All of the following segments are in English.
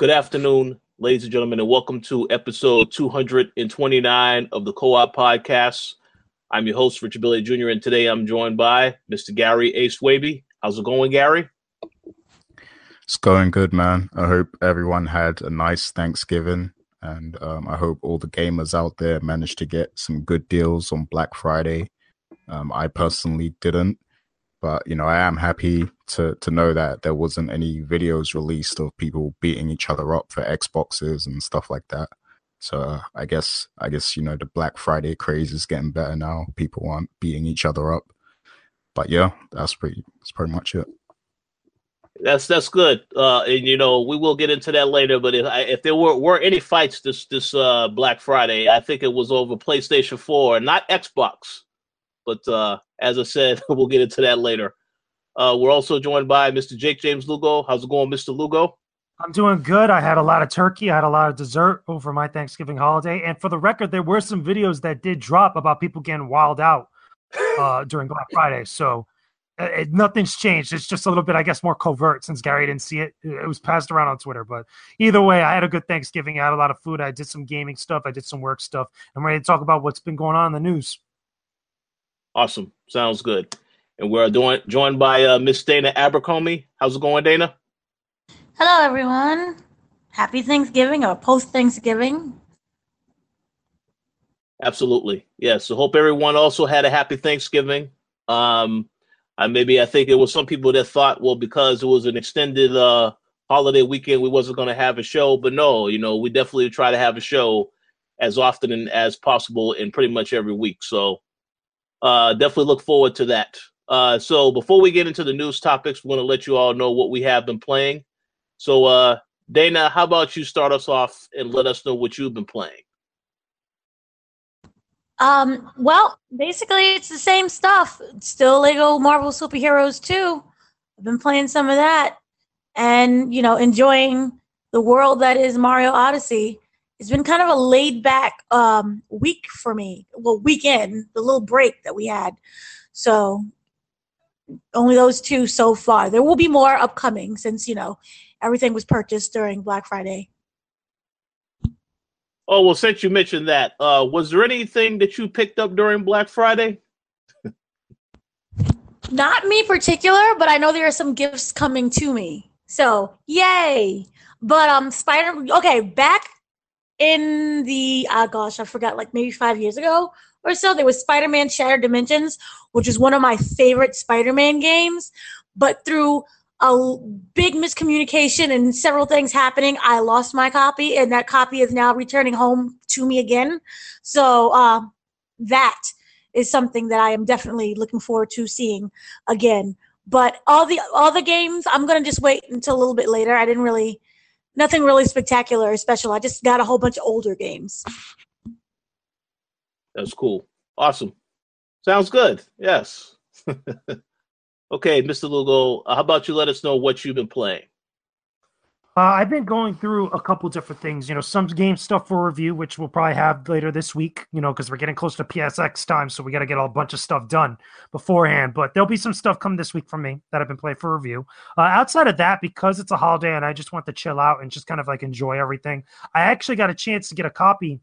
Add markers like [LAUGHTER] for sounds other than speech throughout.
Good afternoon, ladies and gentlemen, and welcome to episode 229 of the Co-op Podcast. I'm your host, Richard Billy Jr., and today I'm joined by Mr. Gary A. Swaby. How's it going, Gary? It's going good, man. I hope everyone had a nice Thanksgiving, and um, I hope all the gamers out there managed to get some good deals on Black Friday. Um, I personally didn't, but you know, I am happy to to know that there wasn't any videos released of people beating each other up for Xboxes and stuff like that. So uh, I guess I guess you know the Black Friday craze is getting better now. People aren't beating each other up. But yeah, that's pretty that's pretty much it. That's that's good, uh, and you know we will get into that later. But if if there were were any fights this this uh, Black Friday, I think it was over PlayStation Four, not Xbox. But uh, as I said, [LAUGHS] we'll get into that later. Uh, we're also joined by Mr. Jake James Lugo. How's it going, Mr. Lugo? I'm doing good. I had a lot of turkey. I had a lot of dessert over my Thanksgiving holiday. And for the record, there were some videos that did drop about people getting wild out uh, [LAUGHS] during Black Friday. So uh, it, nothing's changed. It's just a little bit, I guess, more covert since Gary didn't see it. It was passed around on Twitter. But either way, I had a good Thanksgiving. I had a lot of food. I did some gaming stuff. I did some work stuff. I'm ready to talk about what's been going on in the news. Awesome. Sounds good. And we're doing, joined by uh, Miss Dana Abercrombie. How's it going, Dana? Hello, everyone. Happy Thanksgiving or post Thanksgiving. Absolutely. Yes. So hope everyone also had a happy Thanksgiving. Um, I maybe I think it was some people that thought, well, because it was an extended uh, holiday weekend, we wasn't going to have a show. But no, you know, we definitely try to have a show as often as possible and pretty much every week. So uh, definitely look forward to that. Uh, so before we get into the news topics, we want to let you all know what we have been playing. So uh, Dana, how about you start us off and let us know what you've been playing? Um, well, basically, it's the same stuff. It's still Lego Marvel Superheroes 2. I've been playing some of that and, you know, enjoying the world that is Mario Odyssey. It's been kind of a laid back um, week for me. Well, weekend, the little break that we had. So, only those two so far. There will be more upcoming since, you know, everything was purchased during Black Friday. Oh well, since you mentioned that, uh, was there anything that you picked up during Black Friday? Not me particular, but I know there are some gifts coming to me. So yay! But um, Spider. Okay, back in the oh gosh, I forgot, like maybe five years ago or so, there was Spider-Man Shattered Dimensions, which is one of my favorite Spider-Man games. But through a big miscommunication and several things happening, I lost my copy, and that copy is now returning home to me again. So uh, that is something that I am definitely looking forward to seeing again. But all the all the games, I'm gonna just wait until a little bit later. I didn't really, nothing really spectacular or special. I just got a whole bunch of older games. That's cool. Awesome. Sounds good. Yes. [LAUGHS] Okay, Mr. Lugo, uh, how about you let us know what you've been playing? Uh, I've been going through a couple different things. You know, some game stuff for review, which we'll probably have later this week. You know, because we're getting close to PSX time, so we got to get a bunch of stuff done beforehand. But there'll be some stuff come this week from me that I've been playing for review. Uh, outside of that, because it's a holiday and I just want to chill out and just kind of like enjoy everything, I actually got a chance to get a copy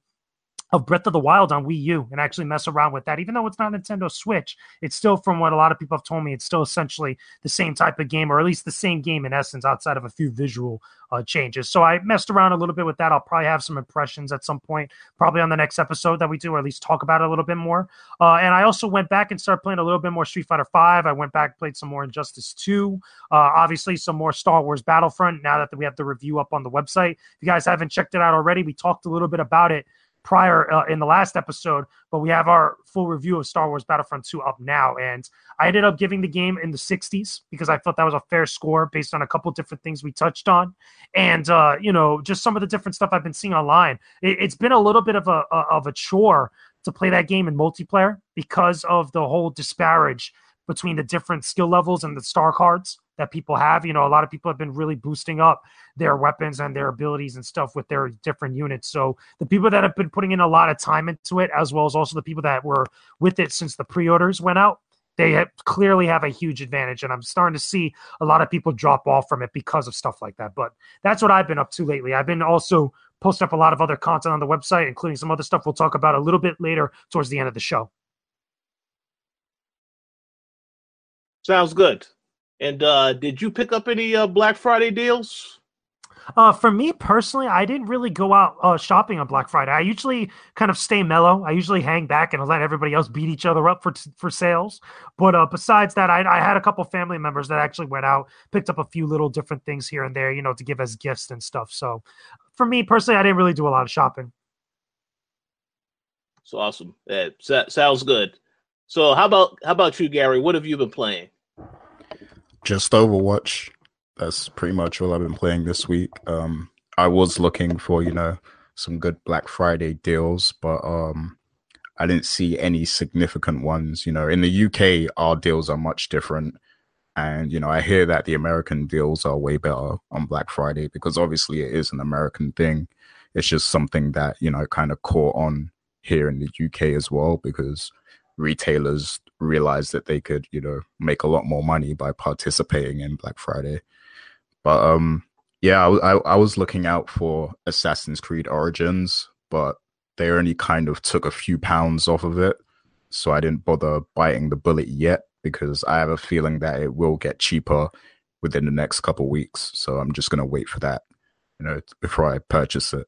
of Breath of the Wild on Wii U and actually mess around with that. Even though it's not Nintendo Switch, it's still, from what a lot of people have told me, it's still essentially the same type of game, or at least the same game in essence, outside of a few visual uh, changes. So I messed around a little bit with that. I'll probably have some impressions at some point, probably on the next episode that we do, or at least talk about it a little bit more. Uh, and I also went back and started playing a little bit more Street Fighter Five. I went back, played some more Injustice Two, uh, obviously some more Star Wars Battlefront. Now that we have the review up on the website, if you guys haven't checked it out already, we talked a little bit about it prior uh, in the last episode, but we have our full review of Star Wars Battlefront 2 up now. And I ended up giving the game in the 60s because I felt that was a fair score based on a couple different things we touched on. And, uh, you know, just some of the different stuff I've been seeing online. It, has been a little bit of a, a, of a chore to play that game in multiplayer because of the whole disparage between the different skill levels and the star cards that people have. You know, a lot of people have been really boosting up their weapons and their abilities and stuff with their different units. So the people that have been putting in a lot of time into it, as well as also the people that were with it since the pre-orders went out, they have, clearly have a huge advantage, and I'm starting to see a lot of people drop off from it because of stuff like that. But that's what I've been up to lately. I've been also posting up a lot of other content on the website, including some other stuff we'll talk about a little bit later towards the end of the show. Sounds good. And uh, did you pick up any uh, Black Friday deals? Uh, for me personally, I didn't really go out uh, shopping on Black Friday. I usually kind of stay mellow. I usually hang back and let everybody else beat each other up for for sales. But uh, besides that, I, I had a couple family members that actually went out, picked up a few little different things here and there, you know, to give as gifts and stuff. So, for me personally, I didn't really do a lot of shopping. It's awesome. That sounds good. So, how about how about you, Gary? What have you been playing? Just Overwatch. That's pretty much all I've been playing this week. Um, I was looking for you know some good Black Friday deals, but um, I didn't see any significant ones. You know, in the UK, our deals are much different. And, you know, I hear that the American deals are way better on Black Friday because obviously it is an American thing. It's just something that, you know, kind of caught on here in the UK as well because retailers realized that they could, you know, make a lot more money by participating in Black Friday. But um, yeah, I, I, I was looking out for Assassin's Creed Origins, but they only kind of took a few pounds off of it, so I didn't bother biting the bullet yet because I have a feeling that it will get cheaper within the next couple weeks. So I'm just gonna wait for that, you know, before I purchase it.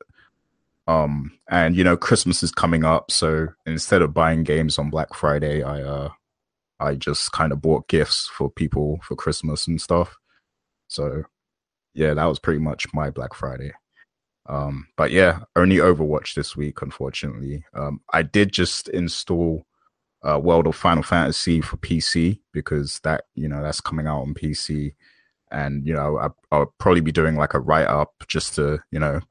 Um, and you know, Christmas is coming up, so instead of buying games on Black Friday, I uh, I just kind of bought gifts for people for Christmas and stuff. So yeah, that was pretty much my Black Friday. Um, but yeah, only Overwatch this week, unfortunately. Um, I did just install uh, World of Final Fantasy for PC because that you know that's coming out on PC, and you know I, I'll probably be doing like a write up just to you know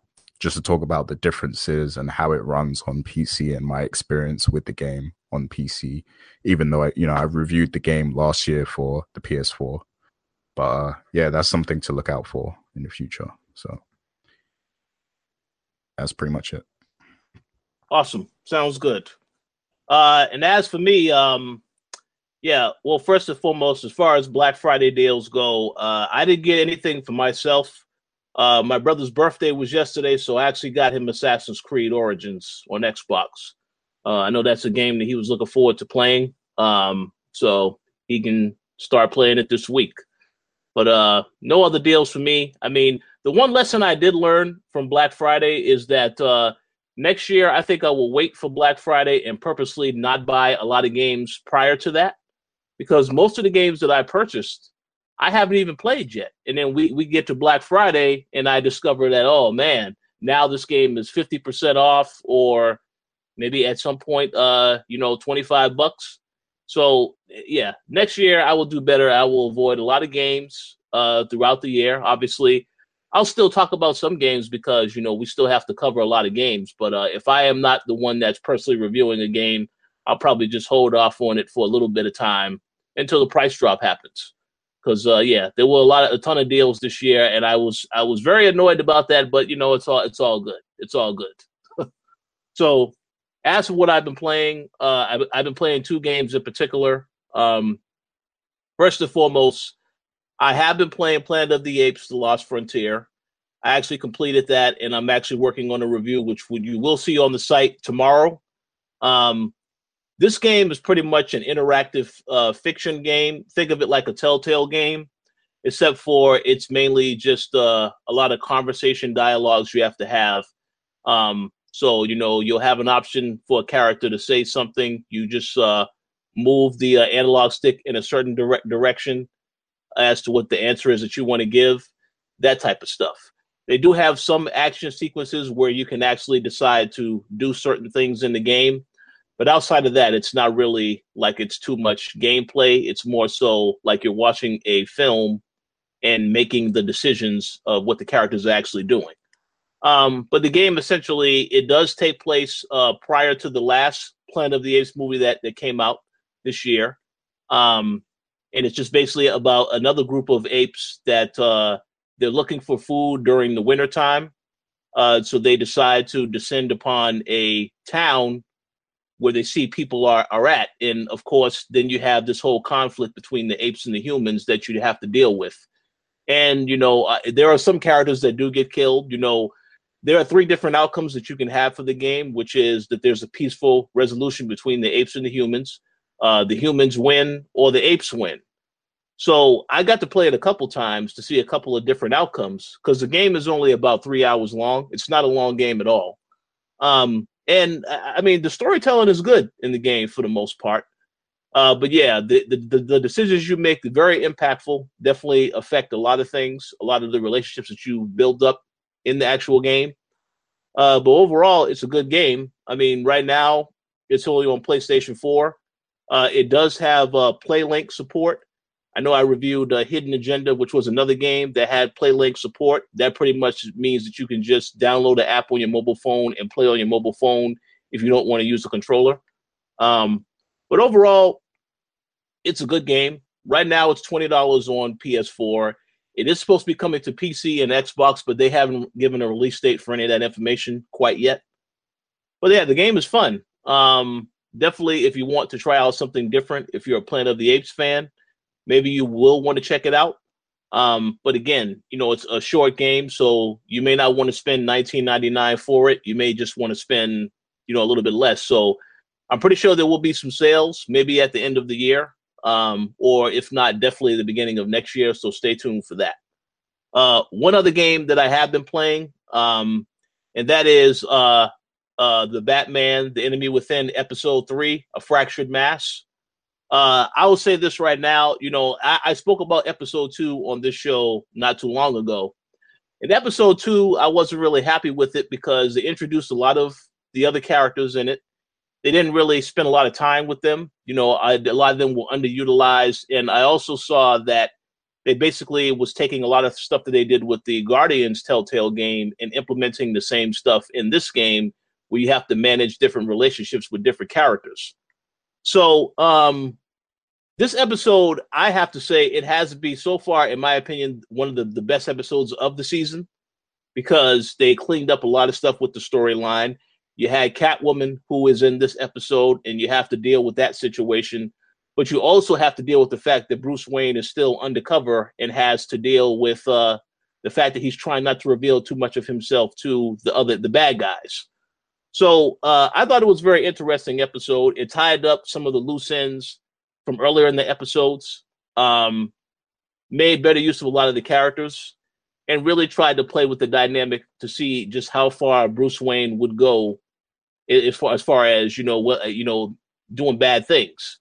just to talk about the differences and how it runs on PC and my experience with the game on PC. Even though I, you know, I reviewed the game last year for the PS4, but uh, yeah, that's something to look out for in the future. So that's pretty much it. Awesome, sounds good. Uh, and as for me, um, yeah, well, first and foremost, as far as Black Friday deals go, uh, I didn't get anything for myself. Uh, my brother's birthday was yesterday, so I actually got him Assassin's Creed Origins on Xbox. Uh, I know that's a game that he was looking forward to playing, um, so he can start playing it this week. But uh, no other deals for me. I mean, the one lesson I did learn from Black Friday is that uh, next year I think I will wait for Black Friday and purposely not buy a lot of games prior to that, because most of the games that I purchased I haven't even played yet. And then we, we get to Black Friday and I discover that, oh man, now this game is 50% off or maybe at some point, uh, you know, 25 bucks. So yeah, next year I will do better. I will avoid a lot of games uh, throughout the year. Obviously, I'll still talk about some games because, you know, we still have to cover a lot of games. But uh, if I am not the one that's personally reviewing a game, I'll probably just hold off on it for a little bit of time until the price drop happens because uh, yeah, there were a lot of a ton of deals this year, and I was I was very annoyed about that. But you know, it's all it's all good. It's all good. [LAUGHS] so, as for what I've been playing, uh, I've, I've been playing two games in particular. Um, first and foremost, I have been playing Planet of the Apes: The Lost Frontier. I actually completed that, and I'm actually working on a review, which you will see on the site tomorrow. Um, this game is pretty much an interactive uh, fiction game. Think of it like a Telltale game, except for it's mainly just uh, a lot of conversation dialogues you have to have. Um, so you know you'll have an option for a character to say something. You just uh, move the uh, analog stick in a certain dire- direction as to what the answer is that you want to give. That type of stuff. They do have some action sequences where you can actually decide to do certain things in the game but outside of that, it's not really like it's too much gameplay. It's more so like you're watching a film and making the decisions of what the characters are actually doing. Um, but the game essentially it does take place uh, prior to the last Planet of the Apes movie that that came out this year, um, and it's just basically about another group of apes that uh, they're looking for food during the wintertime. Uh, so they decide to descend upon a town where they see people are are at, and of course, then you have this whole conflict between the apes and the humans that you have to deal with. And you know, uh, there are some characters that do get killed. You know, there are three different outcomes that you can have for the game, which is that there's a peaceful resolution between the apes and the humans. Uh, the humans win or the apes win. So I got to play it a couple times to see a couple of different outcomes because the game is only about three hours long. It's not a long game at all. Um, and I mean, the storytelling is good in the game for the most part. Uh, but yeah, the, the, the decisions you make very impactful. Definitely affect a lot of things, a lot of the relationships that you build up in the actual game. Uh, but overall, it's a good game. I mean, right now it's only on PlayStation 4. Uh, it does have uh, PlayLink support. I know I reviewed uh, Hidden Agenda, which was another game that had PlayLink support. That pretty much means that you can just download the app on your mobile phone and play on your mobile phone if you don't want to use a controller. Um, but overall, it's a good game. Right now, it's twenty dollars on PS4. It is supposed to be coming to PC and Xbox, but they haven't given a release date for any of that information quite yet. But yeah, the game is fun. Um, definitely, if you want to try out something different, if you're a Planet of the Apes fan, maybe you will want to check it out. Um, but again, you know, it's a short game, so you may not want to spend 19.99 for it. You may just want to spend, you know, a little bit less. So I'm pretty sure there will be some sales, maybe at the end of the year um, or if not, definitely the beginning of next year. So stay tuned for that. Uh, one other game that I have been playing, um, and that is uh, uh, the Batman: The Enemy Within, Episode Three, A Fractured Mask. Uh, I will say this right now. You know, I, I spoke about Episode Two on this show not too long ago. In Episode Two, I wasn't really happy with it because they introduced a lot of the other characters in it they didn't really spend a lot of time with them. You know, I, a lot of them were underutilized, and I also saw that they basically was taking a lot of stuff that they did with the Guardians Telltale game and implementing the same stuff in this game, where you have to manage different relationships with different characters. So, um, this episode, I have to say, it has to be so far, in my opinion, one of the, the best episodes of the season because they cleaned up a lot of stuff with the storyline you had Catwoman, who is in this episode, and you have to deal with that situation. But you also have to deal with the fact that Bruce Wayne is still undercover and has to deal with uh, the fact that he's trying not to reveal too much of himself to the other the bad guys. So uh, I thought it was a very interesting episode. It tied up some of the loose ends from earlier in the episodes, um, made better use of a lot of the characters, and really tried to play with the dynamic to see just how far Bruce Wayne would go as far as far as you know what you know doing bad things.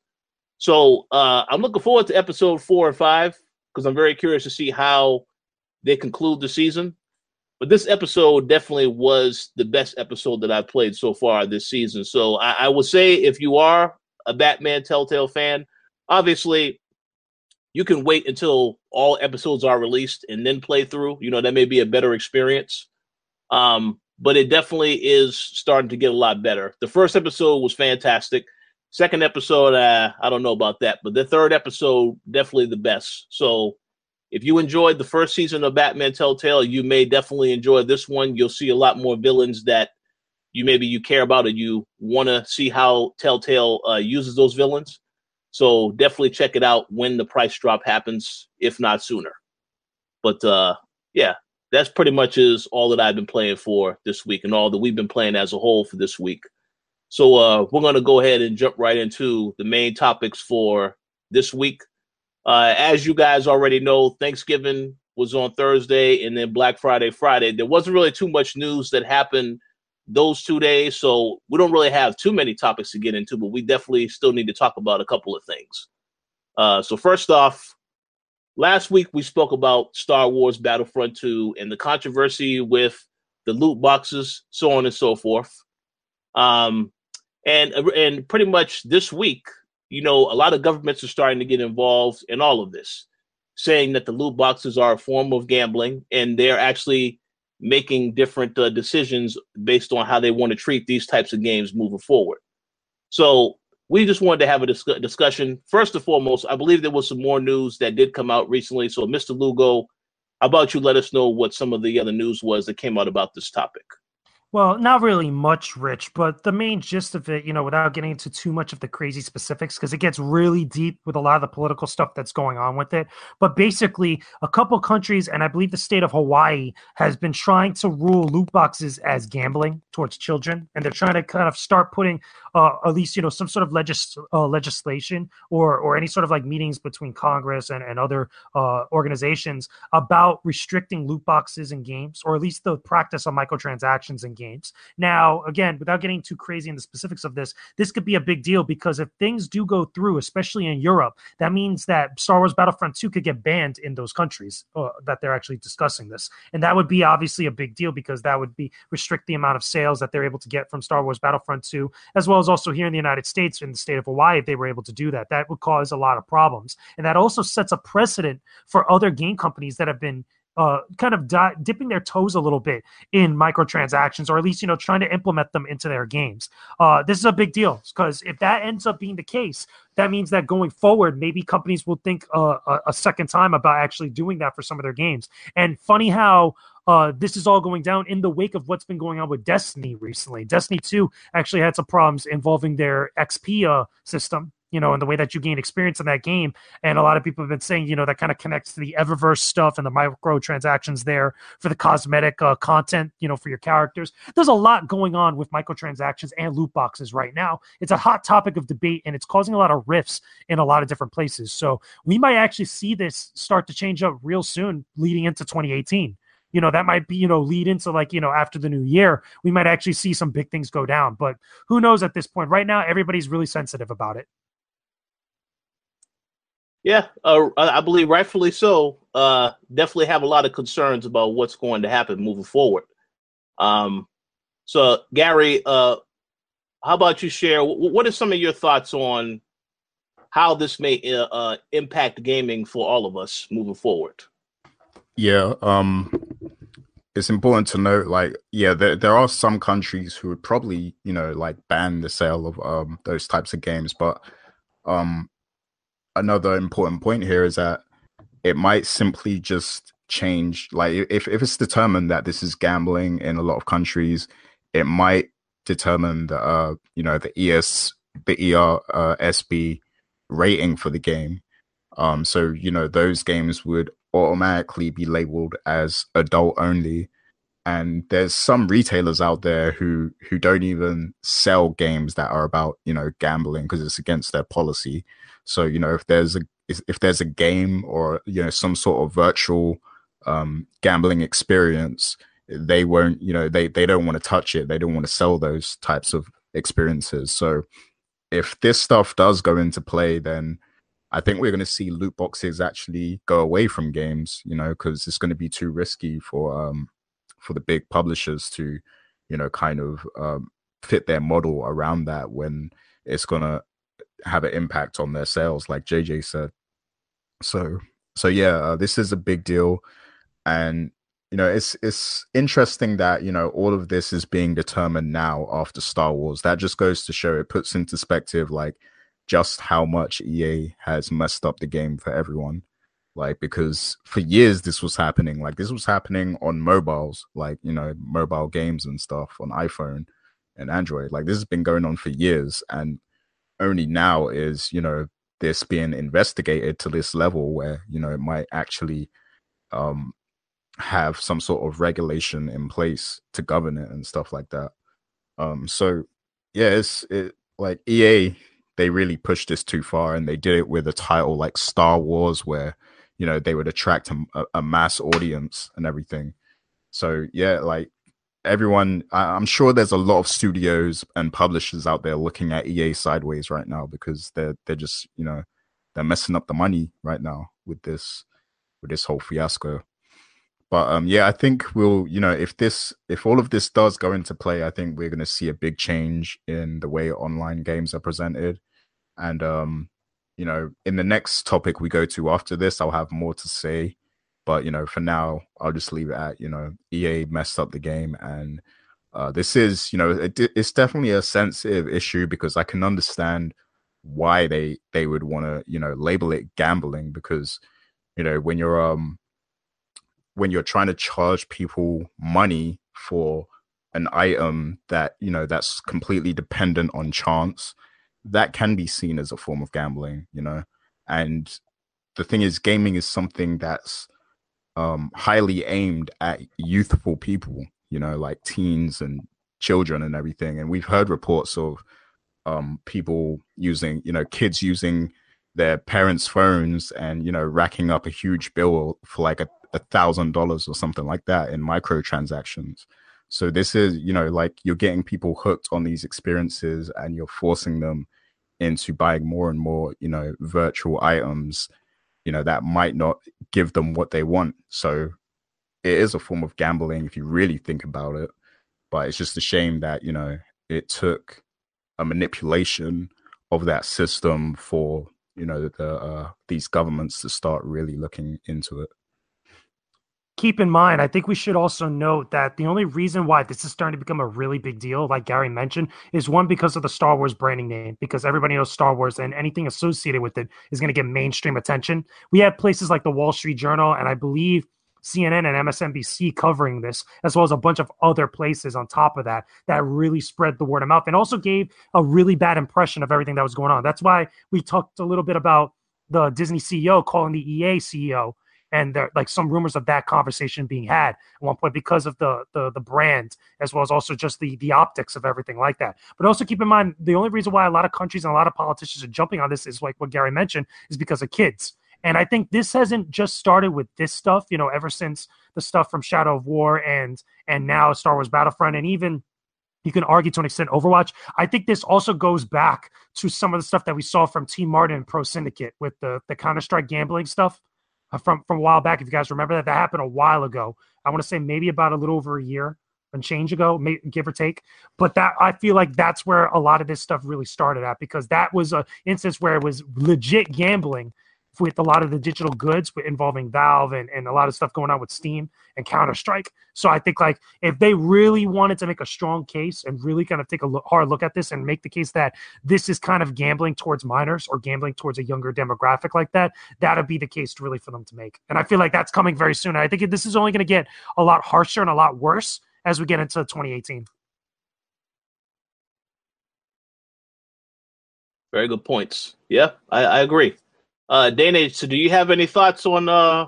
So uh, I'm looking forward to episode four and five because I'm very curious to see how they conclude the season. But this episode definitely was the best episode that I've played so far this season. So I, I would say if you are a Batman Telltale fan, obviously you can wait until all episodes are released and then play through. You know, that may be a better experience. Um, but it definitely is starting to get a lot better. The first episode was fantastic. Second episode, uh, I don't know about that, but the third episode definitely the best. So if you enjoyed the first season of Batman Telltale, you may definitely enjoy this one. You'll see a lot more villains that you maybe you care about and you want to see how Telltale uh, uses those villains. So definitely check it out when the price drop happens, if not sooner. But uh, yeah, that's pretty much is all that I've been playing for this week and all that we've been playing as a whole for this week. So uh, we're to go ahead and jump right into the main topics for this week. Uh, as you guys already know, Thanksgiving was on Thursday and then Black Friday, Friday. There wasn't really too much news that happened those two days, so we don't really have too many topics to get into, but we definitely still need to talk about a couple of things. Uh, so first off, last week we spoke about Star Wars Battlefront 2 and the controversy with the loot boxes, so on and so forth. Um, and and pretty much this week, you know, a lot of governments are starting to get involved in all of this, saying that the loot boxes are a form of gambling, and they're actually making different uh, decisions based on how they want to treat these types of games moving forward. So we just wanted to have a dis- discussion. First and foremost, I believe there was some more news that did come out recently. So, Mr. Lugo, how about you let us know what some of the other news was that came out about this topic? Well, not really much, Rich, but the main gist of it, you know, without getting into too much of the crazy specifics, because it gets really deep with a lot of the political stuff that's going on with it. But basically, a couple countries, and I believe the state of Hawaii, has been trying to rule loot boxes as gambling towards children, and they're trying to kind of start putting, uh, at least you know, some sort of legis- uh, legislation or or any sort of like meetings between Congress and and other uh, organizations about restricting loot boxes and games, or at least the practice of microtransactions in games. Now, again, without getting too crazy in the specifics of this, this could be a big deal because if things do go through, especially in Europe, that means that Star Wars Battlefront 2 could get banned in those countries uh, that they're actually discussing this. And that would be obviously a big deal because that would be restrict the amount of sales that they're able to get from Star Wars Battlefront 2, as well as also here in the United States, in the state of Hawaii, if they were able to do that. That would cause a lot of problems. And that also sets a precedent for other game companies that have been uh, kind of di- dipping their toes a little bit in microtransactions, or at least you know trying to implement them into their games. Uh, this is a big deal because if that ends up being the case, that means that going forward, maybe companies will think uh, a, second time about actually doing that for some of their games. And funny how. Uh, this is all going down in the wake of what's been going on with Destiny recently. Destiny 2 actually had some problems involving their XP uh, system you know, and the way that you gain experience in that game. And a lot of people have been saying, you know, that kind of connects to the Eververse stuff and the microtransactions there for the cosmetic uh, content, you know, for your characters. There's a lot going on with microtransactions and loot boxes right now. It's a hot topic of debate and it's causing a lot of rifts in a lot of different places. So we might actually see this start to change up real soon leading into 2018 you know that might be you know lead into like you know after the new year we might actually see some big things go down but who knows at this point right now everybody's really sensitive about it yeah, uh, I believe rightfully so. Uh, definitely have a lot of concerns about what's going to happen moving forward. Um, so, Gary, uh, how about you share? What are some of your thoughts on how this may uh, uh, impact gaming for all of us moving forward? Yeah, um, it's important to note, like, yeah, there there are some countries who would probably, you know, like ban the sale of um those types of games, but um another important point here is that it might simply just change. Like if if it's determined that this is gambling in a lot of countries, it might determine the uh, you know the ES the ER uh, SB rating for the game. Um, so you know those games would automatically be labeled as adult only and there's some retailers out there who who don't even sell games that are about you know gambling because it's against their policy so you know if there's a if there's a game or you know some sort of virtual um, gambling experience, they won't you know they they don't want to touch it. They don't want to sell those types of experiences. So if this stuff does go into play, then I think we're going to see loot boxes actually go away from games. You know because it's going to be too risky for um for the big publishers to you know kind of um, fit their model around that when it's going to have an impact on their sales, like JJ said. So, so yeah, uh, this is a big deal, and you know, it's it's interesting that you know all of this is being determined now after Star Wars. That just goes to show it puts into perspective like just how much EA has messed up the game for everyone. Like because for years this was happening. Like this was happening on mobiles, like you know, mobile games and stuff on iPhone and Android. Like this has been going on for years, and only now is you know this being investigated to this level where you know it might actually um have some sort of regulation in place to govern it and stuff like that. Um so yeah it's it like ea they really pushed this too far and they did it with a title like star wars where you know they would attract a, a mass audience and everything. So yeah like everyone i'm sure there's a lot of studios and publishers out there looking at ea sideways right now because they're they're just you know they're messing up the money right now with this with this whole fiasco. But um yeah i think we'll you know if this if all of this does go into play i think we're going to see a big change in the way online games are presented. And um you know in the next topic we go to after this i'll have more to say but you know, for now, I'll just leave it at you know, EA messed up the game, and uh, this is you know, it, it's definitely a sensitive issue because I can understand why they they would want to you know label it gambling because you know when you're um when you're trying to charge people money for an item that you know that's completely dependent on chance that can be seen as a form of gambling you know? And the thing is gaming is something that's um, highly aimed at youthful people you know like teens and children and everything. And we've heard reports of um, people using you know kids using their parents phones and you know racking up a huge bill for like a, thousand dollars or something like that in microtransactions. So this is you know like you're getting people hooked on these experiences and you're forcing them into buying more and more you know virtual items you know that might not give them what they want. So it is a form of gambling if you really think about it but it's just a shame that you know it took a manipulation of that system for you know the uh, these governments to start really looking into it keep in mind, I think we should also note that the only reason why this is starting to become a really big deal, like Gary mentioned, is one because of the Star Wars branding name, because everybody knows Star Wars and anything associated with it is going to get mainstream attention. We have places like the Wall Street Journal and I believe CNN and MSNBC covering this, as well as a bunch of other places on top of that, that really spread the word of mouth and also gave a really bad impression of everything that was going on. That's why we talked a little bit about the Disney CEO calling the EA CEO and there like some rumors of that conversation being had at one point because of the the the brand as well as also just the the optics of everything like that. But also keep in mind the only reason why a lot of countries and a lot of politicians are jumping on this is like what Gary mentioned is because of kids. And I think this hasn't just started with this stuff, you know, ever since the stuff from Shadow of War and and now Star Wars Battlefront and even you can argue to an extent Overwatch. I think this also goes back to some of the stuff that we saw from TmarTn and Pro Syndicate with the the Counter Strike gambling stuff Uh, from from a while back. If you guys remember that, that happened a while ago. I want to say maybe about a little over a year and change ago, may, give or take. But that I feel like that's where a lot of this stuff really started at because that was a instance where it was legit gambling with a lot of the digital goods involving Valve and, and a lot of stuff going on with Steam and Counter Strike. So I think like if they really wanted to make a strong case and really kind of take a look, hard look at this and make the case that this is kind of gambling towards minors or gambling towards a younger demographic like that, that'd be the case really for them to make. And I feel like that's coming very soon. I think this is only going to get a lot harsher and a lot worse as we get into 2018. Very good points. Yeah, I, I agree. Uh, Dana, so do you have any thoughts on uh,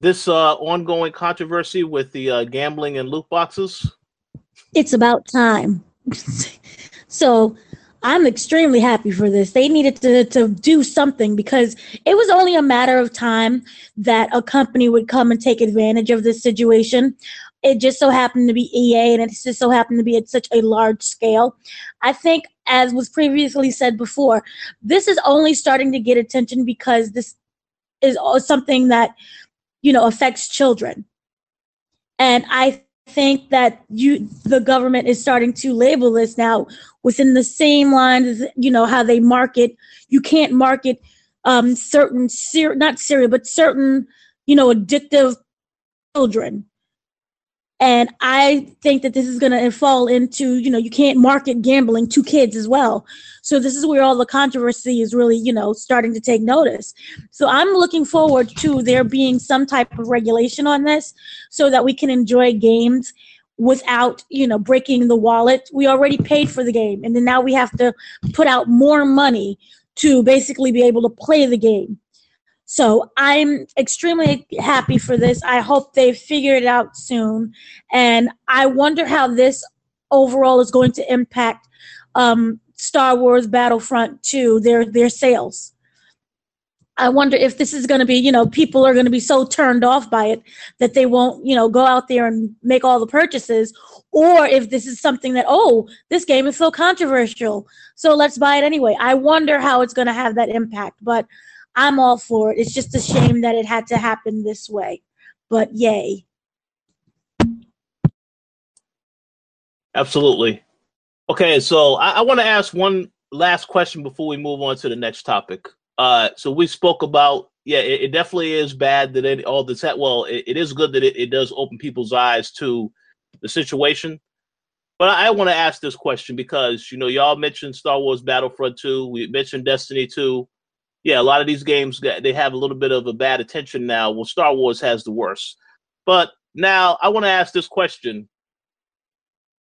this uh, ongoing controversy with the uh, gambling and loot boxes? It's about time. [LAUGHS] so I'm extremely happy for this. They needed to, to do something because it was only a matter of time that a company would come and take advantage of this situation. It just so happened to be EA and it just so happened to be at such a large scale. I think as was previously said before, this is only starting to get attention because this is something that you know affects children, and I think that you the government is starting to label this now within the same lines you know how they market. You can't market um certain ser- not cereal but certain you know addictive children and I think that this is going to uh, fall into, you know, you can't market gambling to kids as well. So this is where all the controversy is really, you know, starting to take notice. So I'm looking forward to there being some type of regulation on this so that we can enjoy games without, you know, breaking the wallet. We already paid for the game and then now we have to put out more money to basically be able to play the game. So I'm extremely happy for this. I hope they figure it out soon. And I wonder how this overall is going to impact um, Star Wars Battlefront 2, their their sales. I wonder if this is going to be, you know, people are going to be so turned off by it that they won't, you know, go out there and make all the purchases, or if this is something that, oh, this game is so controversial, so let's buy it anyway. I wonder how it's going to have that impact. But I'm all for it. It's just a shame that it had to happen this way. But yay. Absolutely. Okay, so I, I want to ask one last question before we move on to the next topic. Uh, so we spoke about, yeah, it, it definitely is bad that it, all this. Well, it, it is good that it, it does open people's eyes to the situation. But I, I want to ask this question because you know y'all mentioned Star Wars Battlefront 2, we mentioned Destiny 2 yeah, a lot of these games they have a little bit of a bad attention now. Well, Star Wars has the worst. But now I want to ask this question: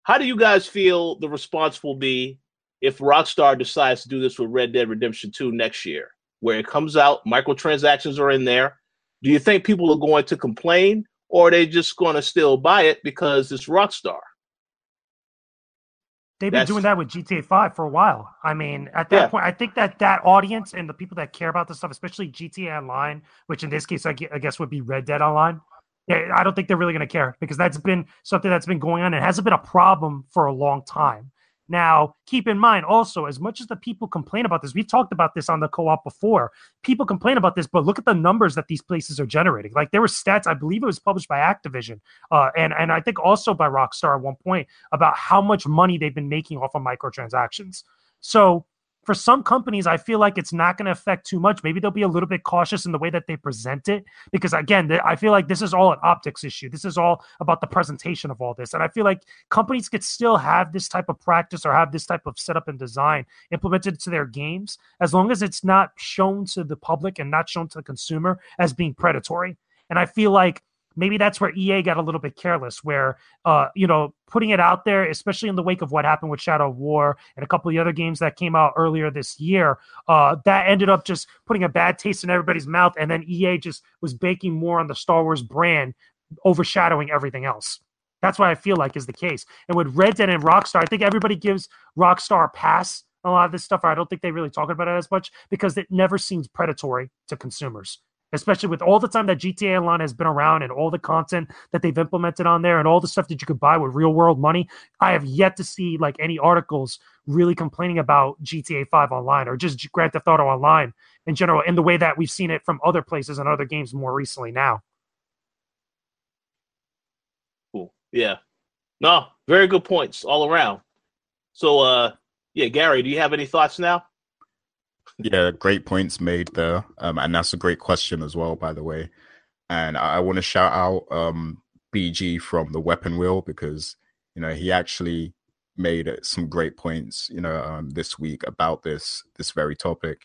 how do you guys feel the response will be if Rockstar decides to do this with Red Dead Redemption 2 next year, where it comes out, microtransactions are in there? Do you think people are going to complain or are they just going to still buy it because it's Rockstar? They've been That's- doing that with GTA 5 for a while. I mean, at that Yeah. point, I think that that audience and the people that care about this stuff, especially GTA Online, which in this case, I guess would be Red Dead Online, I don't think they're really going to care because that's been something that's been going on. It hasn't been a problem for a long time. Now, keep in mind also, as much as the people complain about this, we've talked about this on the co op before. People complain about this, but look at the numbers that these places are generating. Like there were stats, I believe it was published by Activision, uh, and and I think also by Rockstar at one point about how much money they've been making off of microtransactions. So for some companies, I feel like it's not going to affect too much. Maybe they'll be a little bit cautious in the way that they present it because again, I feel like this is all an optics issue. This is all about the presentation of all this, and I feel like companies could still have this type of practice or have this type of setup and design implemented to their games as long as it's not shown to the public and not shown to the consumer as being predatory. And I feel like maybe that's where EA got a little bit careless, where uh, you know, putting it out there, especially in the wake of what happened with Shadow of War and a couple of the other games that came out earlier this year, uh, that ended up just putting a bad taste in everybody's mouth, and then EA just was baking more on the Star Wars brand, overshadowing everything else. That's what I feel like is the case. And with Red Dead and Rockstar, I think everybody gives Rockstar a pass. A lot of this stuff, I don't think they really talk about it as much because it never seems predatory to consumers especially with all the time that GTA Online has been around and all the content that they've implemented on there and all the stuff that you could buy with real world money. I have yet to see like any articles really complaining about GTA 5 online or just Grand Theft Auto Online in general in the way that we've seen it from other places and other games more recently now. Cool. Yeah. No, very good points all around. So, uh, yeah, Gary, do you have any thoughts now? Yeah, great points made there. Um, and that's a great question as well, by the way. And I, I want to shout out um, BG from the Weapon Wheel because, you know, he actually made some great points, you know, um, this week about this this very topic.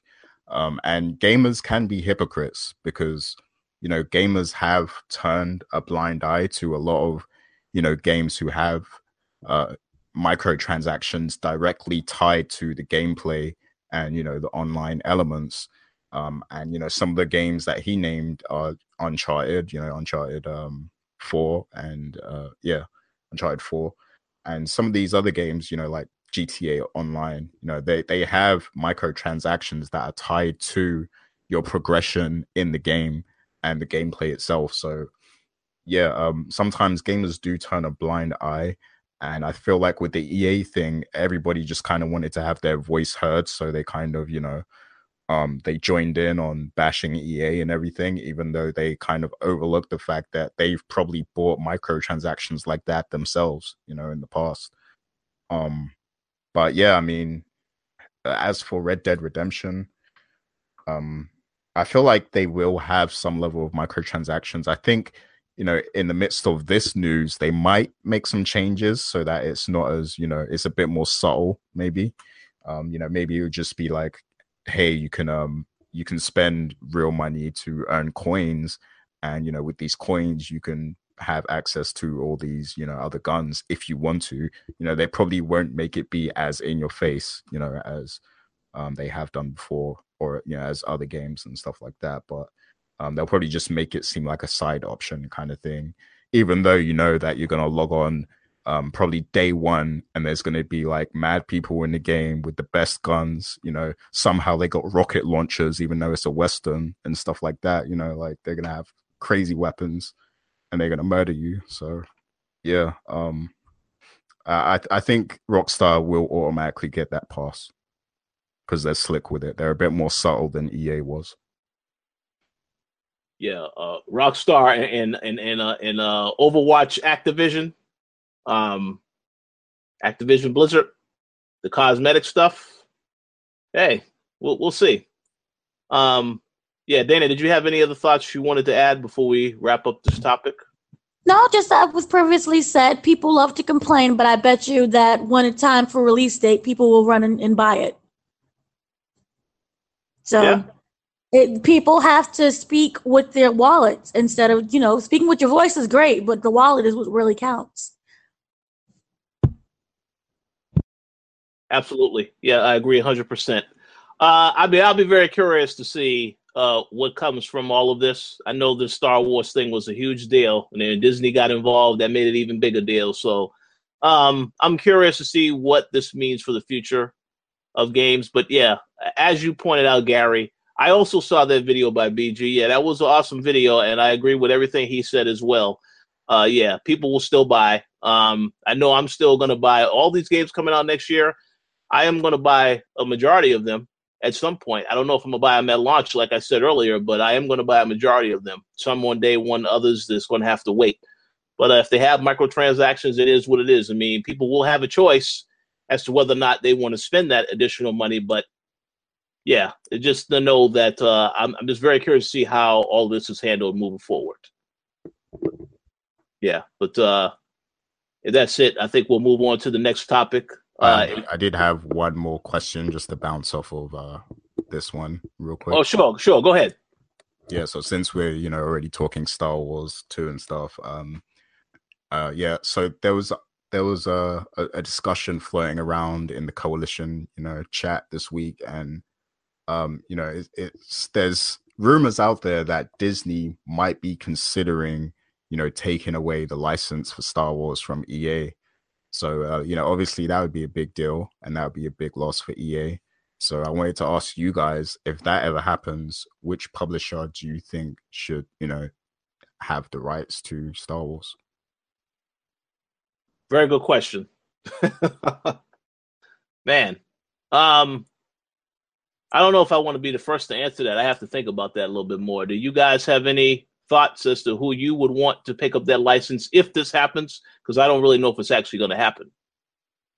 Um, and gamers can be hypocrites because, you know, gamers have turned a blind eye to a lot of, you know, games who have uh, microtransactions directly tied to the gameplay and you know the online elements um and you know some of the games that he named are uncharted you know uncharted um 4 and uh yeah uncharted 4 and some of these other games you know like gta online you know they they have microtransactions that are tied to your progression in the game and the gameplay itself. So yeah um sometimes gamers do turn a blind eye and I feel like with the EA thing, everybody just kind of wanted to have their voice heard. So they kind of, you know, um, they joined in on bashing EA and everything, even though they kind of overlooked the fact that they've probably bought microtransactions like that themselves, you know, in the past. Um, but yeah, I mean, as for Red Dead Redemption, um, I feel like they will have some level of microtransactions. I think you know, in the midst of this news, they might make some changes so that it's not as, you know, it's a bit more subtle, maybe. Um, you know, maybe it would just be like, hey, you can um you can spend real money to earn coins, and you know, with these coins you can have access to all these, you know, other guns if you want to. You know, they probably won't make it be as in your face, you know, as um they have done before, or you know, as other games and stuff like that. But um, they'll probably just make it seem like a side option kind of thing, even though you know that you're gonna log on um, probably day one and there's gonna be like mad people in the game with the best guns. You know, somehow they got rocket launchers, even though it's a western and stuff like that. You know, like they're gonna have crazy weapons and they're gonna murder you. So, yeah, um, I I think Rockstar will automatically get that pass because they're slick with it. They're a bit more subtle than EA was. Yeah, uh, Rockstar and and and uh, and uh, Overwatch, Activision, um, Activision Blizzard, the cosmetic stuff. Hey, we'll we'll see. Um, yeah, Dana, did you have any other thoughts you wanted to add before we wrap up this topic? No, just that was previously said. People love to complain, but I bet you that when it's time for release date, people will run and, and buy it. So Yeah. It, people have to speak with their wallets instead of, you know, speaking with your voice is great, but the wallet is what really counts. Absolutely. Yeah, I agree 100%. Uh, I mean, I'll be very curious to see uh, what comes from all of this. I know the Star Wars thing was a huge deal, and then Disney got involved. That made it even bigger deal. So um, I'm curious to see what this means for the future of games. But yeah, as you pointed out, Gary, I also saw that video by BG. Yeah, that was an awesome video, and I agree with everything he said as well. Uh, yeah, people will still buy. Um, I know I'm still going to buy all these games coming out next year. I am going to buy a majority of them at some point. I don't know if I'm gonna buy them at launch, like I said earlier, but I am gonna buy a majority of them. Some one day, one others that's gonna have to wait. But uh, if they have microtransactions, it is what it is. I mean, people will have a choice as to whether or not they want to spend that additional money. But yeah, just to know that uh, I'm, I'm just very curious to see how all this is handled moving forward. Yeah, but uh, that's it, I think we'll move on to the next topic. Uh, um, I did have one more question just to bounce off of uh, this one real quick. Oh, sure, sure. Go ahead. Yeah, so since we're you know already talking Star Wars two and stuff, um, uh, yeah, so there was there was a, a discussion floating around in the coalition you know chat this week, and um, you know it, it's there's rumors out there that Disney might be considering you know taking away the license for Star Wars from EA so, uh, you know, obviously that would be a big deal and that would be a big loss for EA. So I wanted to ask you guys if that ever happens, which publisher do you think should, you know, have the rights to Star Wars? Very good question. [LAUGHS] Man, um I don't know if I want to be the first to answer that. I have to think about that a little bit more. Do you guys have any thoughts as to who you would want to pick up that license if this happens? Because I don't really know if it's actually going to happen.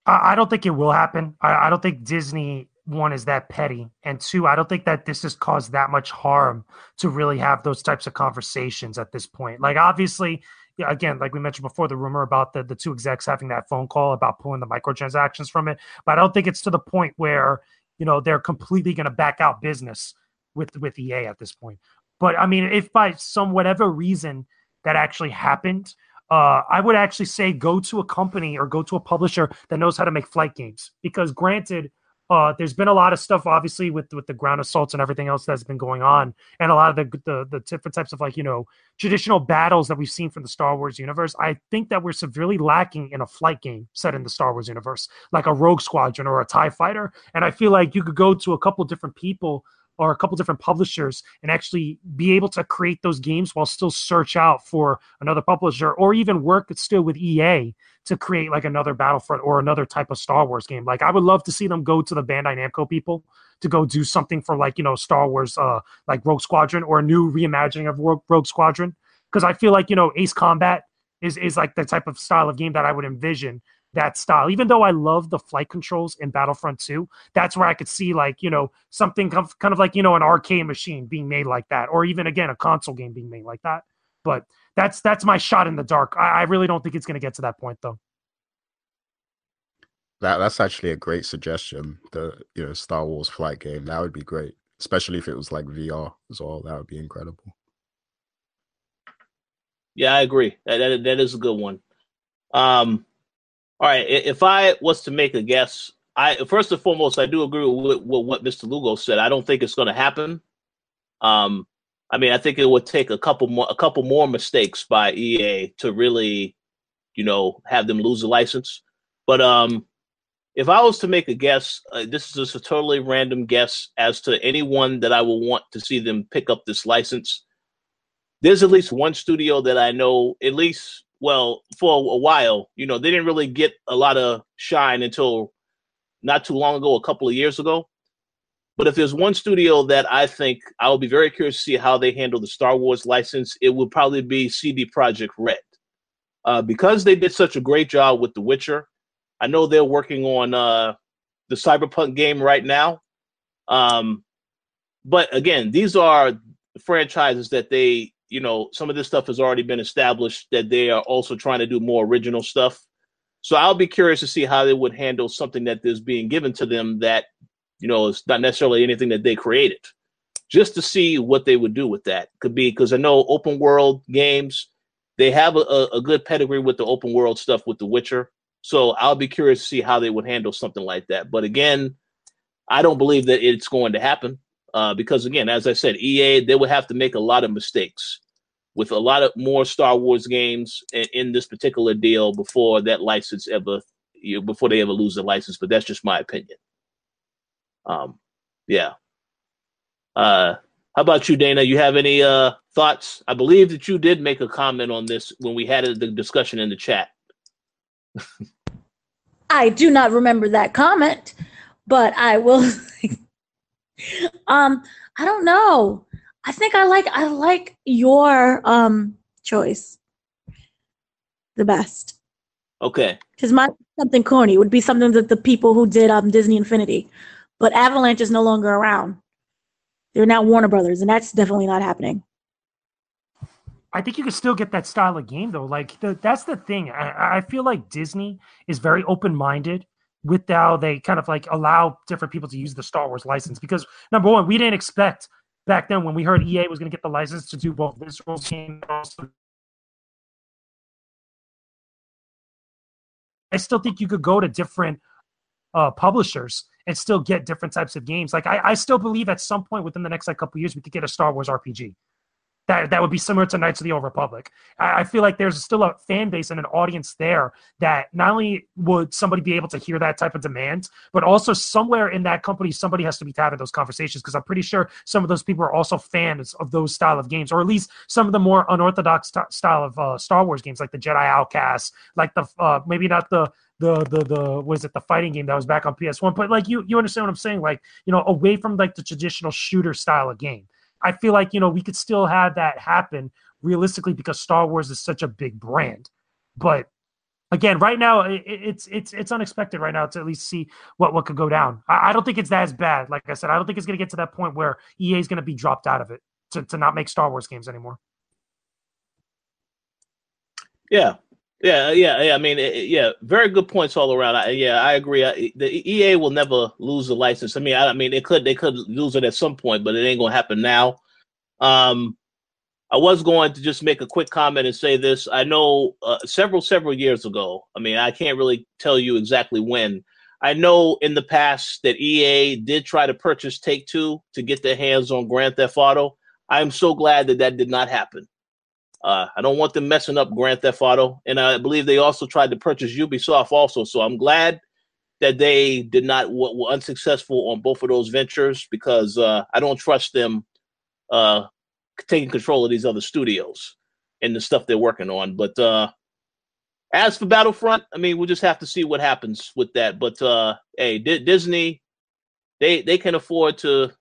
I don't think it will happen. I, don't think Disney one is that petty, and two, I don't think that this has caused that much harm to really have those types of conversations at this point. Like obviously, again, like we mentioned before, the rumor about the the two execs having that phone call about pulling the microtransactions from it, but I don't think it's to the point where you know they're completely going to back out business with with EA at this point. But I mean, if by some whatever reason that actually happened, uh, I would actually say go to a company or go to a publisher that knows how to make flight games. Because granted, uh, there's been a lot of stuff, obviously, with with the ground assaults and everything else that's been going on, and a lot of the, the the different types of like you know traditional battles that we've seen from the Star Wars universe. I think that we're severely lacking in a flight game set in the Star Wars universe, like a Rogue Squadron or a Tie Fighter. And I feel like you could go to a couple different people or a couple different publishers and actually be able to create those games while still search out for another publisher or even work still with EA to create like another Battlefront or another type of Star Wars game. Like I would love to see them go to the Bandai Namco people to go do something for like, you know, Star Wars uh like Rogue Squadron or a new reimagining of Rogue, Rogue Squadron because I feel like, you know, Ace Combat is is like the type of style of game that I would envision that style. Even though I love the flight controls in Battlefront 2, that's where I could see like, you know, something kind of like, you know, an arcade machine being made like that, or even again a console game being made like that. But that's that's my shot in the dark. I, I really don't think it's gonna get to that point though. That that's actually a great suggestion. The you know Star Wars flight game that would be great, especially if it was like VR as well. That would be incredible. Yeah, I agree. That that, that is a good one. Um, all right. If I was to make a guess, I first and foremost, I do agree with, with what Mr. Lugo said. I don't think it's going to happen. Um, I mean, I think it would take a couple more, a couple more mistakes by EA to really, you know, have them lose the license. But um, if I was to make a guess, uh, this is just a totally random guess as to anyone that I will want to see them pick up this license. There's at least one studio that I know, at least well, for a while, you know, they didn't really get a lot of shine until not too long ago, a couple of years ago. But if there's one studio that I think I will be very curious to see how they handle the Star Wars license, it would probably be CD Projekt Red. Uh, because they did such a great job with The Witcher, I know they're working on uh, the Cyberpunk game right now. Um, but again, these are franchises that they you know, some of this stuff has already been established that they are also trying to do more original stuff. So I'll be curious to see how they would handle something that is being given to them that, you know, is not necessarily anything that they created. Just to see what they would do with that. Could be because I know open world games, they have a, a good pedigree with the open world stuff with The Witcher. So I'll be curious to see how they would handle something like that. But again, I don't believe that it's going to happen uh, because, again, as I said, EA they would have to make a lot of mistakes with a lot of more Star Wars games in, in this particular deal before that license ever, you know, before they ever lose the license. But that's just my opinion. Um, yeah. Uh, how about you, Dana? You have any uh, thoughts? I believe that you did make a comment on this when we had the discussion in the chat. [LAUGHS] I do not remember that comment, but I will. [LAUGHS] um, I don't know. I think I like I like your um choice the best. Okay. Because my something corny it would be something that the people who did um Disney Infinity, but Avalanche is no longer around. They're now Warner Brothers, and that's definitely not happening. I think you can still get that style of game though. Like the, that's the thing. I, I feel like Disney is very open minded with how they kind of like allow different people to use the Star Wars license. Because number one, we didn't expect back then when we heard EA was going to get the license to do both visual games. I still think you could go to different uh, publishers and still get different types of games. Like I, I still believe at some point within the next like couple years we could get a Star Wars RPG that that would be similar to Knights of the Old Republic. I, I, feel like there's still a fan base and an audience there that not only would somebody be able to hear that type of demand, but also somewhere in that company somebody has to be having those conversations because I'm pretty sure some of those people are also fans of those style of games, or at least some of the more unorthodox st- style of uh, Star Wars games, like the Jedi Outcast, like the uh, maybe not the the the the was it the fighting game that was back on PS1 but like you you understand what I'm saying like you know away from like the traditional shooter style of game I feel like you know we could still have that happen realistically because Star Wars is such a big brand. But again, right now it, it's it's it's unexpected right now to at least see what what could go down. I, I don't think it's that as bad. Like I said, I don't think it's going to get to that point where EA is going to be dropped out of it to to not make Star Wars games anymore. Yeah, yeah, yeah, yeah. I mean, yeah, very good points all around. I, yeah, I agree. I, the EA will never lose the license. I mean, I, I, mean, they could they could lose it at some point, but it ain't gonna happen now. Um, I was going to just make a quick comment and say this. I know uh, several several years ago. I mean, I can't really tell you exactly when. I know in the past that EA did try to purchase Take Two to get their hands on Grand Theft Auto. I am so glad that that did not happen. Uh, I don't want them messing up Grand Theft Auto, and I believe they also tried to purchase Ubisoft also. So I'm glad that they did not were unsuccessful on both of those ventures because uh, I don't trust them uh, taking control of these other studios and the stuff they're working on. But uh, as for Battlefront, I mean, we'll just have to see what happens with that. But uh, hey, D- Disney, they they can afford to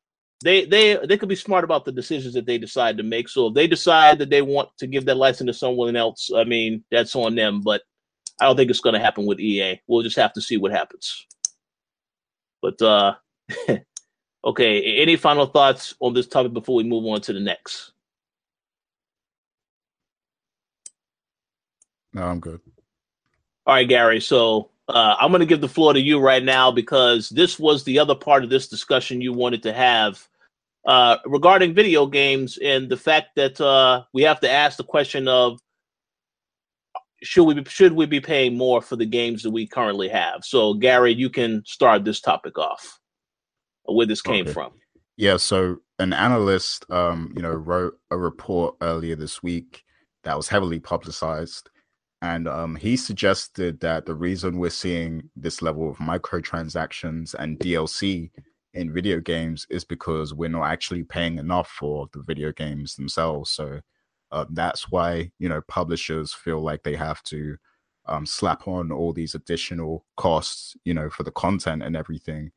they they they could be smart about the decisions that they decide to make. So if they decide that they want to give that license to someone else, I mean that's on them. But I don't think it's going to happen with EA. We'll just have to see what happens. But uh, [LAUGHS] okay, any final thoughts on this topic before we move on to the next? No, I'm good. All right, Gary. So uh, I'm going to give the floor to you right now because this was the other part of this discussion you wanted to have uh, regarding video games and the fact that uh, we have to ask the question of should we be, should we be paying more for the games that we currently have? So, Gary, you can start this topic off. Where this came okay. from? Yeah. So, an analyst, um, you know, wrote a report earlier this week that was heavily publicized and um, he suggested that the reason we're seeing this level of microtransactions and DLC in video games is because we're not actually paying enough for the video games themselves. So uh, that's why you know publishers feel like they have to um, slap on all these additional costs, you know, for the content and everything,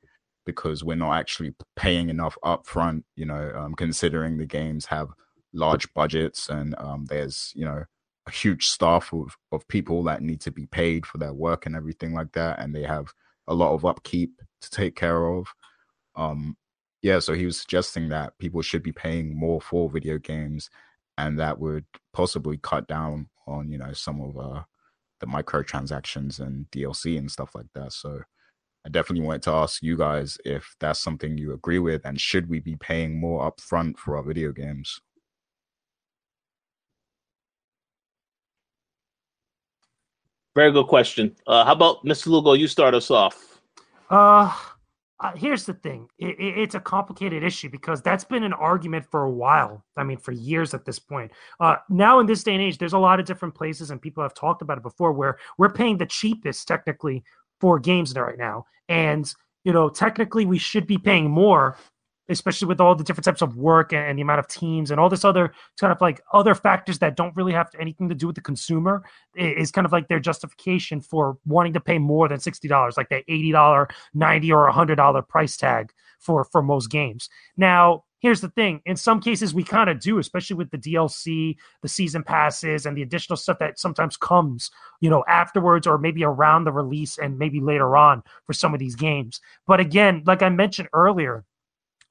because we're not actually paying enough upfront. You know, um, considering the games have large budgets and um, there's you know a huge staff of, of people that need to be paid for their work and everything like that and they have a lot of upkeep to take care of. Um yeah so he was suggesting that people should be paying more for video games and that would possibly cut down on you know some of uh the microtransactions and dlc and stuff like that. So i definitely wanted to ask you guys if that's something you agree with and should we be paying more upfront for our video games Very good question. Uh, how about Mr. Lugo? You start us off. Uh, uh, here's the thing it, it, it's a complicated issue because that's been an argument for a while i mean for years at this point uh, now in this day and age there's a lot of different places and people have talked about it before where we're paying the cheapest technically for games right now and you know technically we should be paying more especially with all the different types of work and, the amount of teams and all this other kind of like other factors that don't really have anything to do with the consumer is kind of like their justification for wanting to pay more than $60 like that $80 90 or $100 price tag for for most games. Now here's the thing. In some cases we kind of do especially with the dlc the season passes and the additional stuff that sometimes comes you know afterwards or maybe around the release and maybe later on for some of these games. But again like i mentioned earlier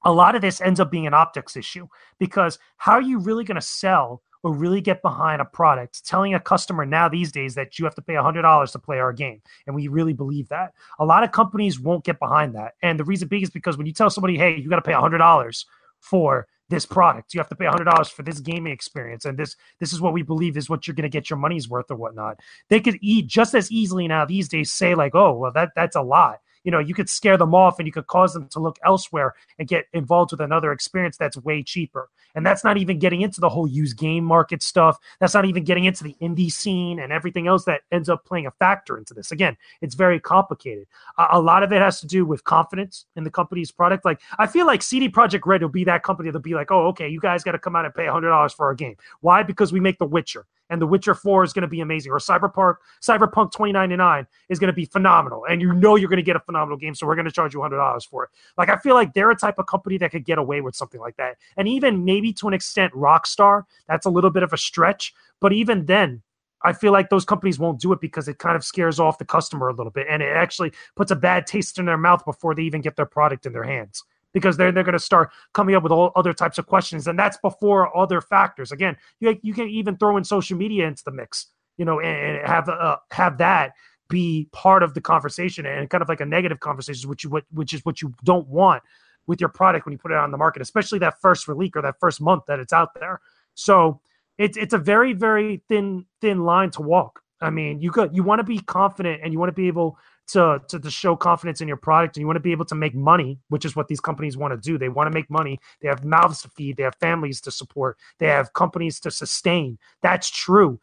a lot of this ends up being an optics issue because how are you really going to sell or really get behind a product telling a customer now these days that you have to pay $100 to play our game? And we really believe that. A lot of companies won't get behind that. And the reason being is because when you tell somebody hey you got to pay $100 for this product. You have to pay $100 for this gaming experience and this this is what we believe is what you're going to get your money's worth or whatnot they could eat just as easily now these days say like oh well that that's a lot you know you could scare them off and you could cause them to look elsewhere and get involved with another experience that's way cheaper. And that's not even getting into the whole used game market stuff. That's not even getting into the indie scene and everything else that ends up playing a factor into this. Again it's very complicated. A lot of it has to do with confidence in the company's product. Like i feel like cd projekt red will be that company that'll be like oh okay you guys got to come out and pay $100 for our game. Why? Because we make the witcher and The Witcher 4 is going to be amazing, or Cyberpunk Cyberpunk 2099 is going to be phenomenal, and you know you're going to get a phenomenal game, so we're going to charge you $100 for it. Like I feel like they're a type of company that could get away with something like that, and even maybe to an extent Rockstar. That's a little bit of a stretch, but even then, I feel like those companies won't do it because it kind of scares off the customer a little bit, and it actually puts a bad taste in their mouth before they even get their product in their hands because they're they're going to start coming up with all other types of questions, and that's before other factors. Again, you you can even throw in social media into the mix, you know, and, and have uh, have that be part of the conversation and kind of like a negative conversation, which you which is what you don't want with your product when you put it on the market, especially that first release or that first month that it's out there. So it's it's a very very thin thin line to walk. I mean, you got you want to be confident and you want to be able to, to, to show confidence in your product and you want to be able to make money, which is what these companies want to do. They want to make money. They have mouths to feed. They have families to support. They have companies to sustain. That's true.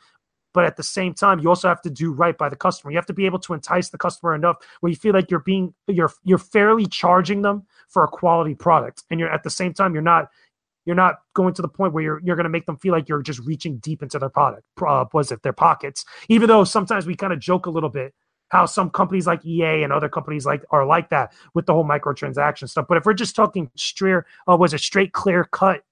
But at the same time, you also have to do right by the customer. You have to be able to entice the customer enough where you feel like you're being you're you're fairly charging them for a quality product, and you're at the same time you're not you're not going to the point where you're you're going to make them feel like you're just reaching deep into their product uh, was it their pockets even though sometimes we kind of joke a little bit how some companies like EA and other companies like are like that with the whole microtransaction stuff. But if we're just talking straight, uh, was a straight clear cut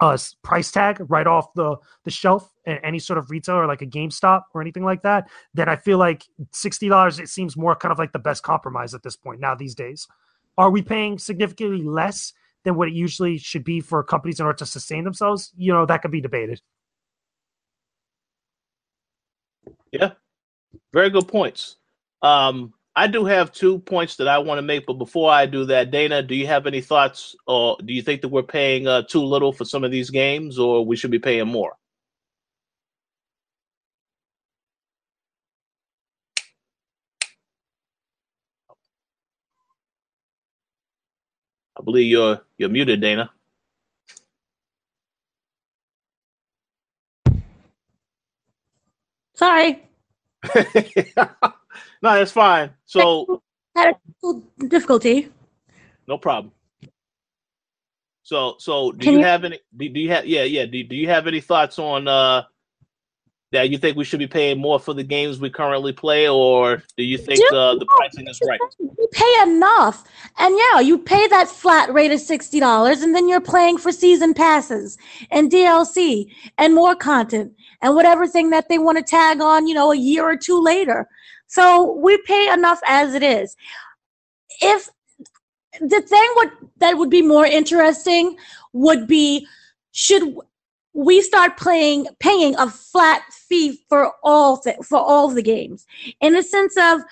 uh, price tag right off the the shelf at any sort of retail or like a GameStop or anything like that, then I feel like sixty dollars it seems more kind of like the best compromise at this point now these days. Are we paying significantly less than what it usually should be for companies in order to sustain themselves? You know that could be debated. Yeah, very good points. Um, I do have two points that I want to make, but before I do that, Dana, do you have any thoughts, or do you think that we're paying uh, too little for some of these games, or we should be paying more? I believe you're you're muted, Dana. Sorry. [LAUGHS] No, that's fine. So had a difficulty. No problem. So, so do you, you, have any? Do, do, you have? Yeah, yeah. Do, do you have any thoughts on uh that you think we should be paying more for the games we currently play, or do you think uh, the pricing is right? You pay enough, and yeah, you pay that flat rate of sixty dollars, and then you're playing for season passes and DLC and more content and whatever thing that they want to tag on, you know, a year or two later. So we pay enough as it is. If the thing would that would be more interesting would be should we start playing paying a flat fee for all th- for all the games in the sense of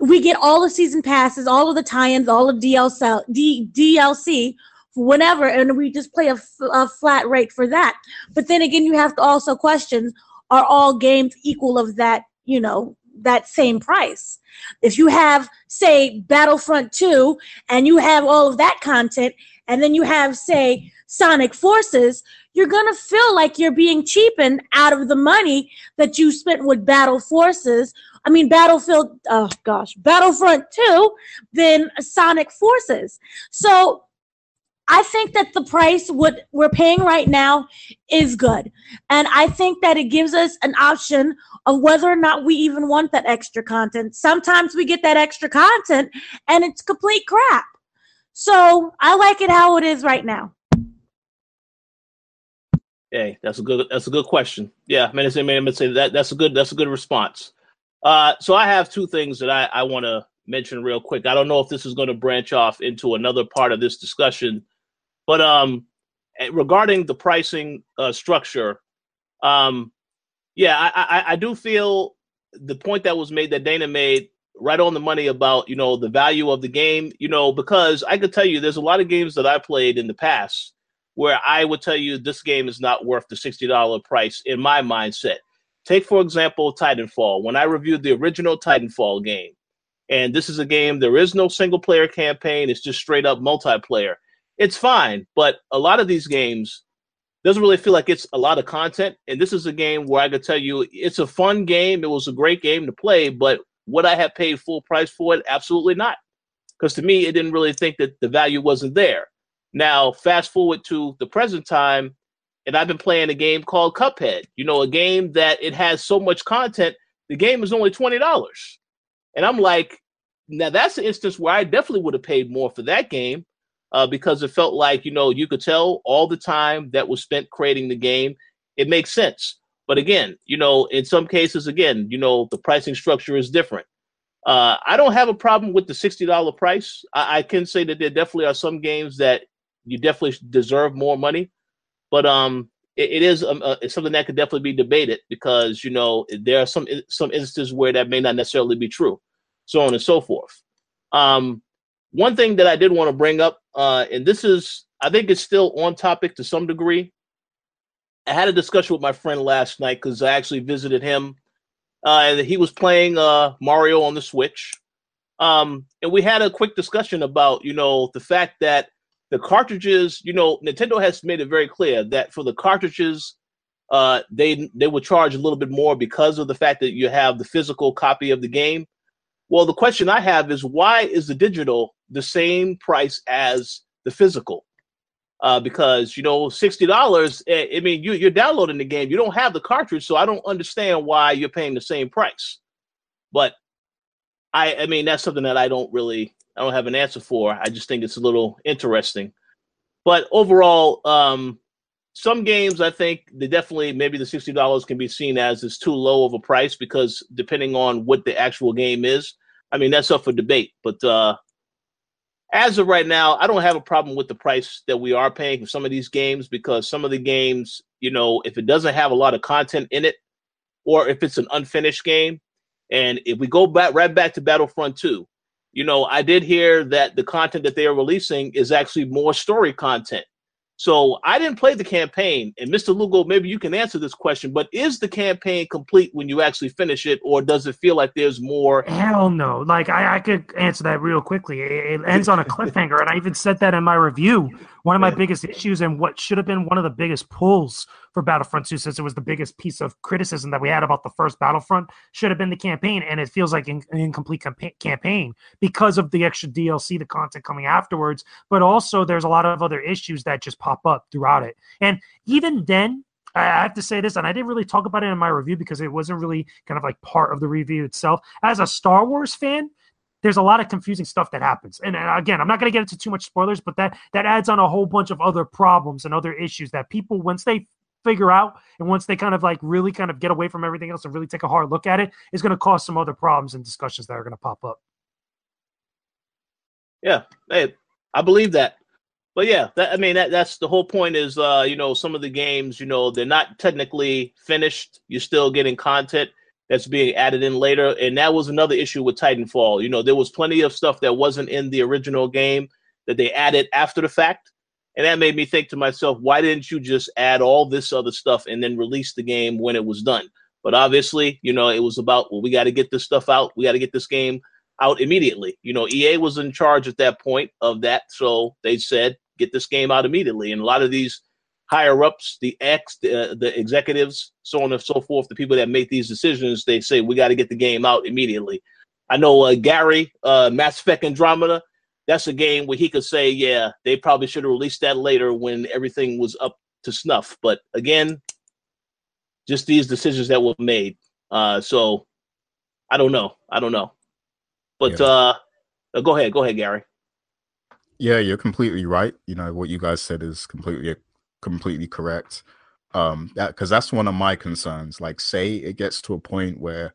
we get all the season passes, all of the tie-ins, all of DLC, D, DLC whenever, and we just play a, f- a flat rate for that. But then again, you have to also question: Are all games equal of that? You know, that same price. If you have, say, Battlefront 2 and you have all of that content, and then you have, say, Sonic Forces, you're going to feel like you're being cheapened out of the money that you spent with Battle Forces. I mean, Battlefield, oh gosh, Battlefront 2 then Sonic Forces. So I think that the price what we're paying right now is good. And I think that it gives us an option of whether or not we even want that extra content. Sometimes we get that extra content and it's complete crap. So I like it how it is right now. Hey, that's a good that's a good question. Yeah, man, I'm gonna say that that's a good that's a good response. Uh, so I have two things that I, I want to mention real quick. I don't know if this is going to branch off into another part of this discussion, but um, eh, regarding the pricing uh, structure, um, yeah, I, I, I do feel the point that was made that Dana made right on the money about you know the value of the game. You know, because I could tell you there's a lot of games that I played in the past where I would tell you this game is not worth the sixty dollar price in my mindset. Take for example Titanfall. When I reviewed the original Titanfall game, and this is a game there is no single player campaign; it's just straight up multiplayer it's fine. But a lot of these games doesn't really feel like it's a lot of content. And this is a game where I could tell you it's a fun game. It was a great game to play, but would I have paid full price for it? Absolutely not. Because to me, it didn't really think that the value wasn't there. Now, fast forward to the present time, and I've been playing a game called Cuphead. You know, a game that it has so much content, the game is only $20. And I'm like, now that's an instance where I definitely would have paid more for that game uh, because it felt like you know you could tell all the time that was spent creating the game. It makes sense, but again, you know, in some cases, again, you know, the pricing structure is different. Uh, I don't have a problem with the sixty dollar price. I, I, can say that there definitely are some games that you definitely deserve more money, but um, it, it is um, uh, something that could definitely be debated because you know there are some some instances where that may not necessarily be true, so on and so forth. Um, one thing that I did want to bring up, uh, and this is, I think it's still on topic to some degree. I had a discussion with my friend last night because I actually visited him. Uh, he was playing uh, Mario on the Switch. Um, and we had a quick discussion about, you know, the fact that the cartridges, you know, Nintendo has made it very clear that for the cartridges, uh, they they will charge a little bit more because of the fact that you have the physical copy of the game. Well, the question I have is why is the digital the same price as the physical? Uh, because you know, sixty dollars. Eh, I mean, you, you're downloading the game. You don't have the cartridge, so I don't understand why you're paying the same price. But I, I mean, that's something that I don't really, I don't have an answer for. I just think it's a little interesting. But overall, um, some games I think they definitely maybe the sixty dollars can be seen as is too low of a price because depending on what the actual game is, I mean that's up for debate. But uh, as of right now, I don't have a problem with the price that we are paying for some of these games because some of the games, you know, if it doesn't have a lot of content in it, or if it's an unfinished game, and if we go back right back to Battlefront 2, you know, I did hear that the content that they are releasing is actually more story content. So I didn't play the campaign, and Mr. Lugo, maybe you can answer this question. But is the campaign complete when you actually finish it, or does it feel like there's more? Hell no! Like I, I could answer that real quickly. It, it ends on a cliffhanger, and I even said that in my review. One of my biggest issues, and what should have been one of the biggest pulls for Battlefront 2, since it was the biggest piece of criticism that we had about the first Battlefront, should have been the campaign, and it feels like an incomplete campaign because of the extra DLC, the content coming afterwards. But also, there's a lot of other issues that just pop up throughout it, and even then. I have to say this, and I didn't really talk about it in my review because it wasn't really kind of like part of the review itself. As a Star Wars fan, there's a lot of confusing stuff that happens. And, and again, I'm not going to get into too much spoilers, but that that adds on a whole bunch of other problems and other issues that people once they figure out and once they kind of like really kind of get away from everything else and really take a hard look at it is going to cause some other problems and discussions that are going to pop up. Yeah, hey, I believe that. But yeah, that, I mean that that's the whole point is uh you know some of the games, you know, they're not technically finished. You're still getting content that's being added in later. And that was another issue with Titanfall. You know, there was plenty of stuff that wasn't in the original game that they added after the fact. And that made me think to myself, why didn't you just add all this other stuff and then release the game when it was done? But obviously, you know, it was about well, we got to get this stuff out. We got to get this game out immediately. You know, EA was in charge at that point of that, so they said get this game out immediately. And a lot of these higher ups, the ex, the, uh, the executives, so on and so forth, the people that make these decisions, they say we got to get the game out immediately. I know uh, Gary, uh, Mass Effect Andromeda. That's a game where he could say, yeah, they probably should have released that later when everything was up to snuff. But again, just these decisions that were made. Uh, so I don't know. I don't know. But yeah. uh, uh go ahead. Go ahead, Gary. Yeah, you're completely right. You know what you guys said is completely completely correct. Um, because that's one of my concerns. Like, say it gets to a point where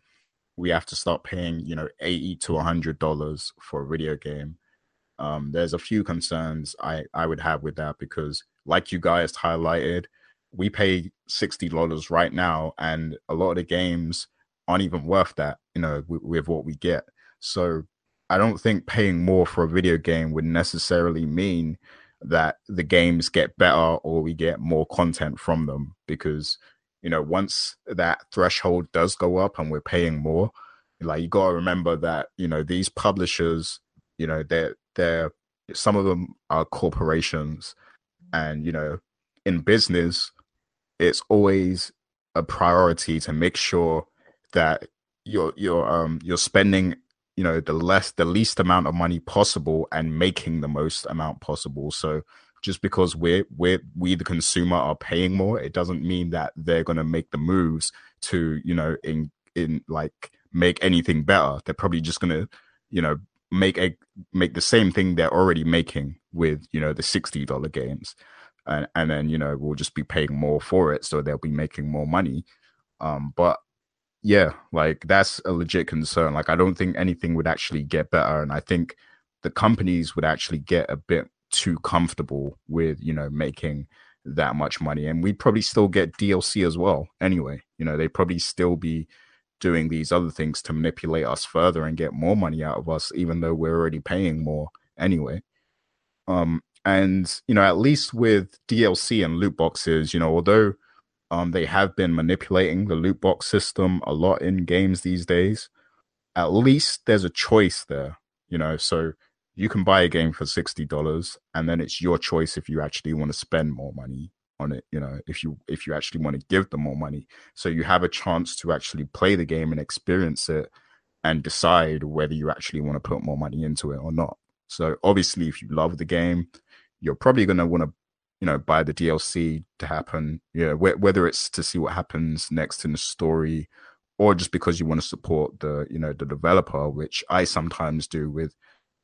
we have to start paying, you know, eighty to hundred dollars for a video game. Um, there's a few concerns I I would have with that because, like you guys highlighted, we pay sixty dollars right now, and a lot of the games aren't even worth that, you know, with, with what we get. So I don't think paying more for a video game would necessarily mean that the games get better or we get more content from them because you know once that threshold does go up and we're paying more like you got to remember that you know these publishers you know they're they're some of them are corporations and you know in business it's always a priority to make sure that you're you're um you're spending you know the less the least amount of money possible and making the most amount possible. So just because we're we're we the consumer are paying more it doesn't mean that they're going to make the moves to you know in in like make anything better. They're probably just going to you know make a make the same thing they're already making with you know the $60 games. And and then you know we'll just be paying more for it so they'll be making more money. Um but yeah, like that's a legit concern. Like I don't think anything would actually get better, and I think the companies would actually get a bit too comfortable with you know making that much money, and we'd probably still get DLC as well. Anyway, you know they'd probably still be doing these other things to manipulate us further and get more money out of us, even though we're already paying more anyway. Um, and you know at least with DLC and loot boxes, you know although um, they have been manipulating the loot box system a lot in games these days. At least there's a choice there, you know. So you can buy a game for sixty dollars, and then it's your choice if you actually want to spend more money on it. You know, if you if you actually want to give them more money, so you have a chance to actually play the game and experience it, and decide whether you actually want to put more money into it or not. So obviously, if you love the game, you're probably going to want to you know buy the DLC to happen. Yeah, wh- whether it's to see what happens next in the story, or just because you want to support the you know the developer, which I sometimes do with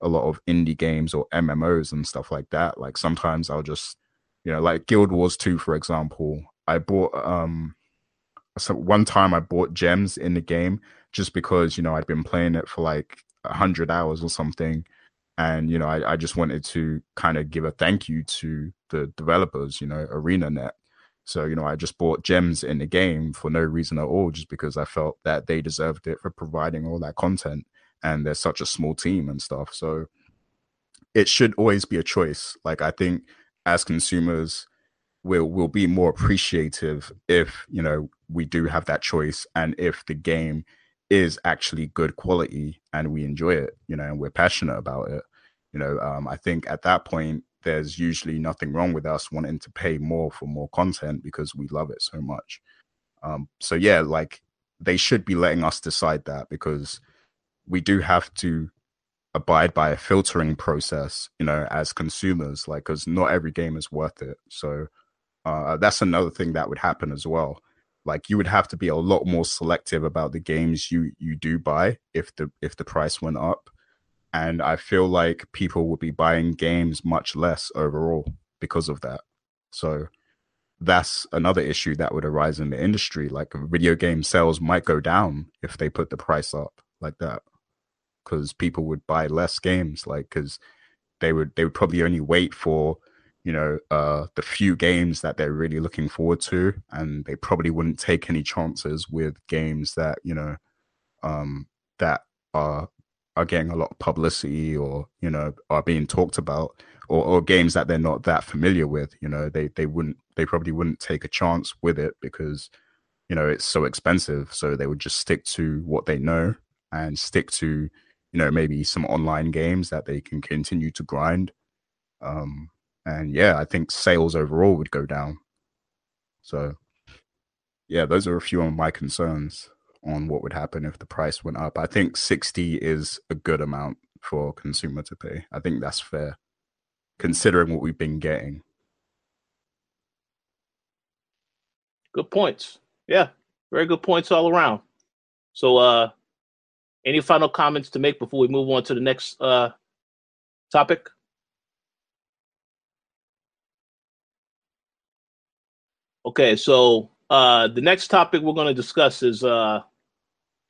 a lot of indie games or MMOs and stuff like that. Like sometimes I'll just you know like Guild Wars 2 for example. I bought um so one time I bought gems in the game just because you know I'd been playing it for like hundred hours or something and you know I, I just wanted to kind of give a thank you to the developers you know arenanet. So you know i just bought gems in the game for no reason at all just because i felt that they deserved it for providing all that content and they're such a small team and stuff. So it should always be a choice. Like i think as consumers we'll we'll be more appreciative if you know we do have that choice and if the game is actually good quality and we enjoy it, you know, and we're passionate about it, you know, um, I think at that point there's usually nothing wrong with us wanting to pay more for more content because we love it so much. Um, so yeah, like they should be letting us decide that because we do have to abide by a filtering process, you know, as consumers, like because not every game is worth it. So uh, that's another thing that would happen as well like you would have to be a lot more selective about the games you you do buy if the if the price went up. And i feel like people would be buying games much less overall because of that. So that's another issue that would arise in the industry like video game sales might go down if they put the price up like that. Because people would buy less games like because they would they would probably only wait for you know uh, the few games that they're really looking forward to, and they probably wouldn't take any chances with games that you know um, that are are getting a lot of publicity or you know are being talked about or, or games that they're not that familiar with you know they they wouldn't they probably wouldn't take a chance with it because you know, it's so expensive. So they would just stick to what they know and stick to, you know, maybe some online games that they can continue to grind. Um, and yeah, I think sales overall would go down. So yeah, those are a few of my concerns on what would happen if the price went up. I think 60 is a good amount for consumer to pay. I think that's fair considering what we've been getting. Good points. Yeah, very good points all around. So, uh, any final comments to make before we move on to the next uh, topic? Okay, so uh, the next topic we're going to discuss is uh,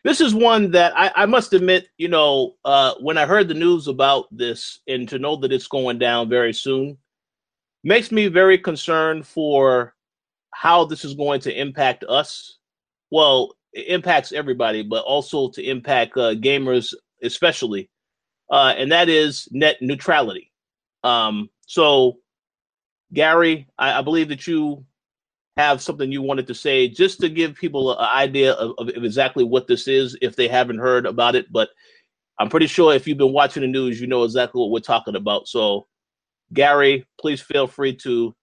this is one that I, I must admit, you know, uh, when I heard the news about this and to know that it's going down very soon makes me very concerned for how this is going to impact us. Well, it impacts everybody, but also to impact uh, gamers especially, uh, and that is net neutrality. Um, so, Gary, I, I, believe that you have something you wanted to say just to give people an idea of, of exactly what this is if they haven't heard about it. But I'm pretty sure if you've been watching the news, you know exactly what we're talking about. So, Gary, please feel free to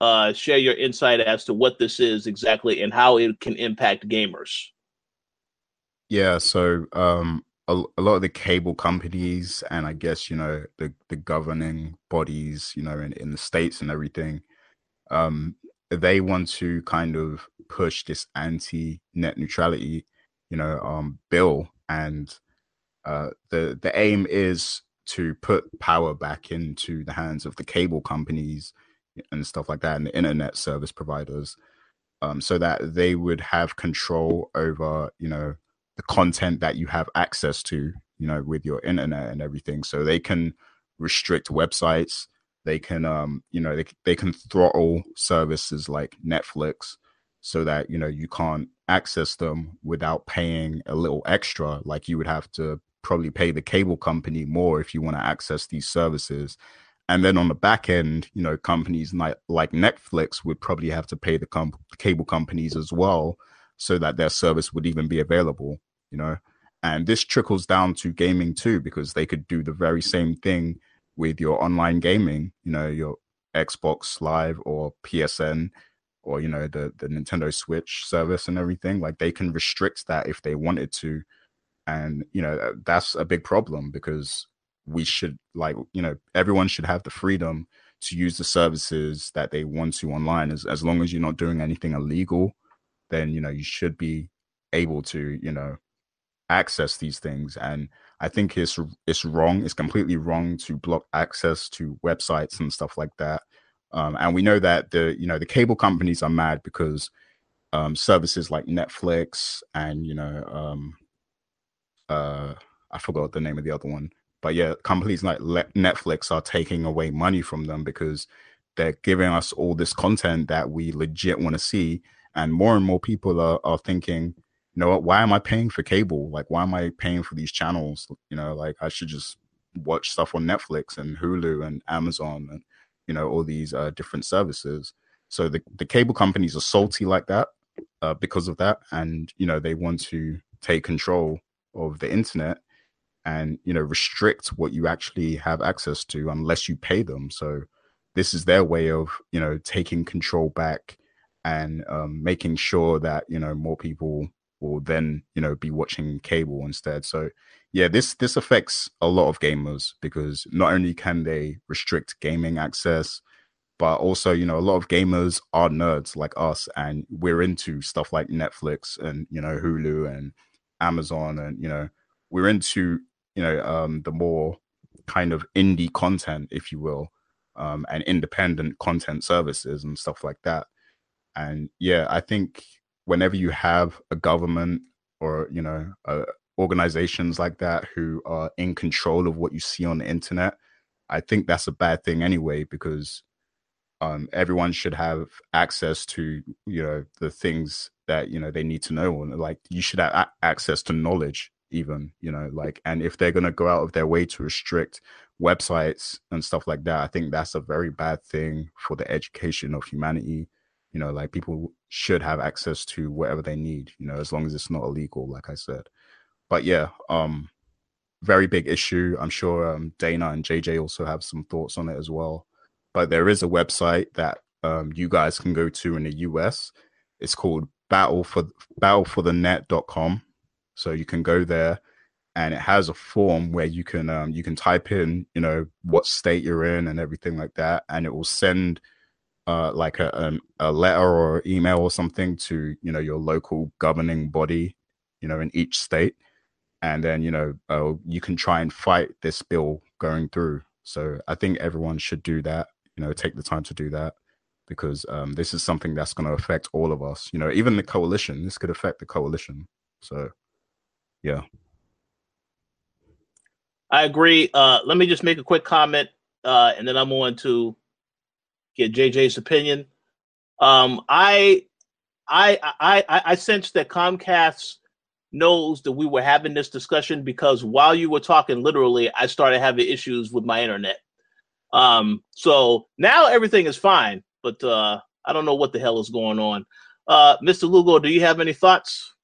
uh, share your insight as to what this is exactly and how it can impact gamers. Yeah, so um, a, a, lot of the cable companies and I guess you know the the governing bodies, you know, in, in the states and everything, um, they want to kind of push this anti-net neutrality, you know, um, bill, and uh, the the aim is to put power back into the hands of the cable companies and stuff like that and the internet service providers um, so that they would have control over you know the content that you have access to you know with your internet and everything. So they can restrict websites they can um you know they, they can throttle services like netflix so that you know you can't access them without paying a little extra like you would have to probably pay the cable company more if you want to access these services and then on the back end, you know, companies like, like Netflix would probably have to pay the com- cable companies as well so that their service would even be available, you know. And this trickles down to gaming too, because they could do the very same thing with your online gaming, you know, your Xbox Live or PSN or, you know, the, the Nintendo Switch service and everything. Like they can restrict that if they wanted to. And, you know, that's a big problem because we should like you know everyone should have the freedom to use the services that they want to online as as long as you're not doing anything illegal then you know you should be able to you know access these things and i think it's it's wrong it's completely wrong to block access to websites and stuff like that um, and we know that the you know the cable companies are mad because um, services like netflix and you know um, uh, i forgot the name of the other one but yeah, companies like Netflix are taking away money from them because they're giving us all this content that we legit want to see. And more and more people are, are thinking, you know what, why am I paying for cable? Like, why am I paying for these channels? You know, like I should just watch stuff on Netflix and Hulu and Amazon and, you know, all these uh, different services. So the, the cable companies are salty like that uh, because of that. And, you know, they want to take control of the internet and you know restrict what you actually have access to unless you pay them so this is their way of you know taking control back and um, making sure that you know more people will then you know be watching cable instead so yeah this this affects a lot of gamers because not only can they restrict gaming access but also you know a lot of gamers are nerds like us and we're into stuff like netflix and you know hulu and amazon and you know we're into you know um, the more kind of indie content, if you will, um, and independent content services and stuff like that. And yeah, I think whenever you have a government or you know uh, organizations like that who are in control of what you see on the internet, I think that's a bad thing anyway because um, everyone should have access to you know the things that you know they need to know and like you should have a- access to knowledge even you know like and if they're going to go out of their way to restrict websites and stuff like that i think that's a very bad thing for the education of humanity. You know like people should have access to whatever they need, you know, as long as it's not illegal, like I said. But yeah, um, very big issue. I'm sure um, Dana and JJ also have some thoughts on it as well. But there is a website that um, you guys can go to in the US. It's called battle for battle for the battleforthenet.com. So you can go there and it has a form where you can um, you can type in you know what state you're in and everything like that and it will send uh, like a, a letter or email or something to you know your local governing body you know in each state. And then you know uh, you can try and fight this bill going through. So i think everyone should do that you know take the time to do that because um, this is something that's going to affect all of us. You know even the coalition this could affect the coalition. So yeah. I agree. Uh, let me just make a quick comment, uh, and then I'm going to get JJ's opinion. Um, I, I, I, I, I sense that Comcast knows that we were having this discussion because while you were talking, literally, I started having issues with my internet. Um, so now everything is fine, but uh, I don't know what the hell is going on. Uh, Mr. Lugo, do you have any thoughts?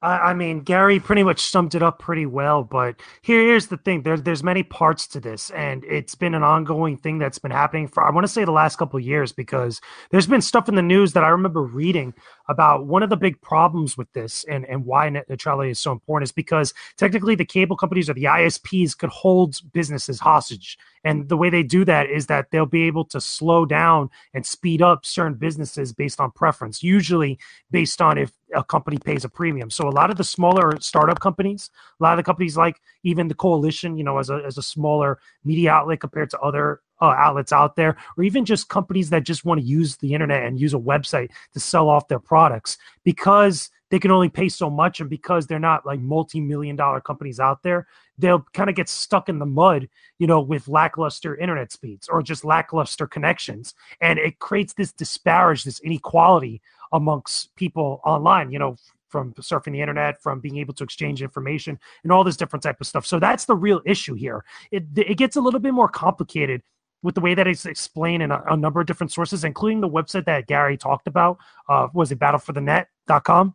I, mean, Gary pretty much summed it up pretty well. But here, here's the thing: there's there's many parts to this, and it's been an ongoing thing that's been happening for I want to say the last couple years because there's been stuff in the news that I remember reading about one of the big problems with this and and why net neutrality is so important is because technically the cable companies or the ISPs could hold businesses hostage and the way they do that is that they'll be able to slow down and speed up certain businesses based on preference, usually based on if a company pays a premium. So a lot of the smaller startup companies, a lot of the companies like even the coalition, you know, as a as a smaller media outlet compared to other uh, outlets out there, or even just companies that just want to use the internet and use a website to sell off their products because they can only pay so much and because they're not like multi-million dollar companies out there they'll kind of get stuck in the mud you know with lackluster internet speeds or just lackluster connections. And it creates this disparage this inequality amongst people online you know from surfing the internet from being able to exchange information and all this different type of stuff. So that's the real issue here. It, it gets a little bit more complicated with the way that it's explained in a, a number of different sources including the website that gary talked about uh, was it battleforthenet.com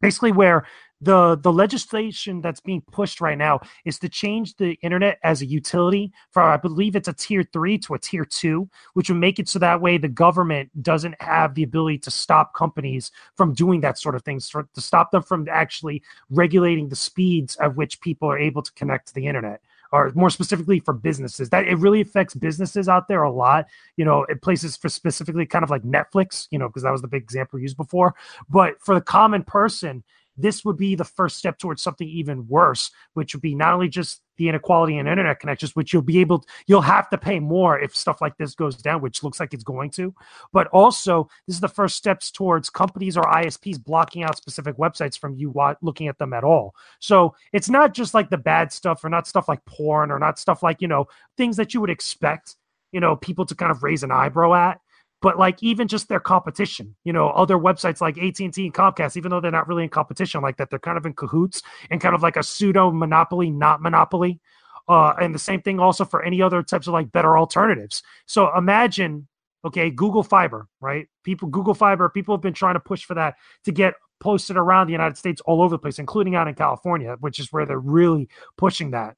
basically where the the legislation that's being pushed right now is to change the internet as a utility from I believe it's a tier three to a tier two, which would make it so that way the government doesn't have the ability to stop companies from doing that sort of things, to stop them from actually regulating the speeds at which people are able to connect to the internet or more specifically for businesses. That it really affects businesses out there a lot you know it places for specifically kind of like netflix you know because that was the big example used before. But for the common person this would be the first step towards something even worse, which would be not only just the inequality in internet connections, which you'll be able, to, you'll have to pay more if stuff like this goes down, which looks like it's going to. But also, this is the first steps towards companies or ISPs blocking out specific websites from you looking at them at all. So it's not just like the bad stuff, or not stuff like porn, or not stuff like you know things that you would expect, you know, people to kind of raise an eyebrow at but like even just their competition you know other websites like at&t and comcast even though they're not really in competition like that they're kind of in cahoots and kind of like a pseudo monopoly not monopoly. Uh, and the same thing also for any other types of like better alternatives. So imagine okay google fiber right? People google fiber people have been trying to push for that to get posted around the united states all over the place including out in california which is where they're really pushing that.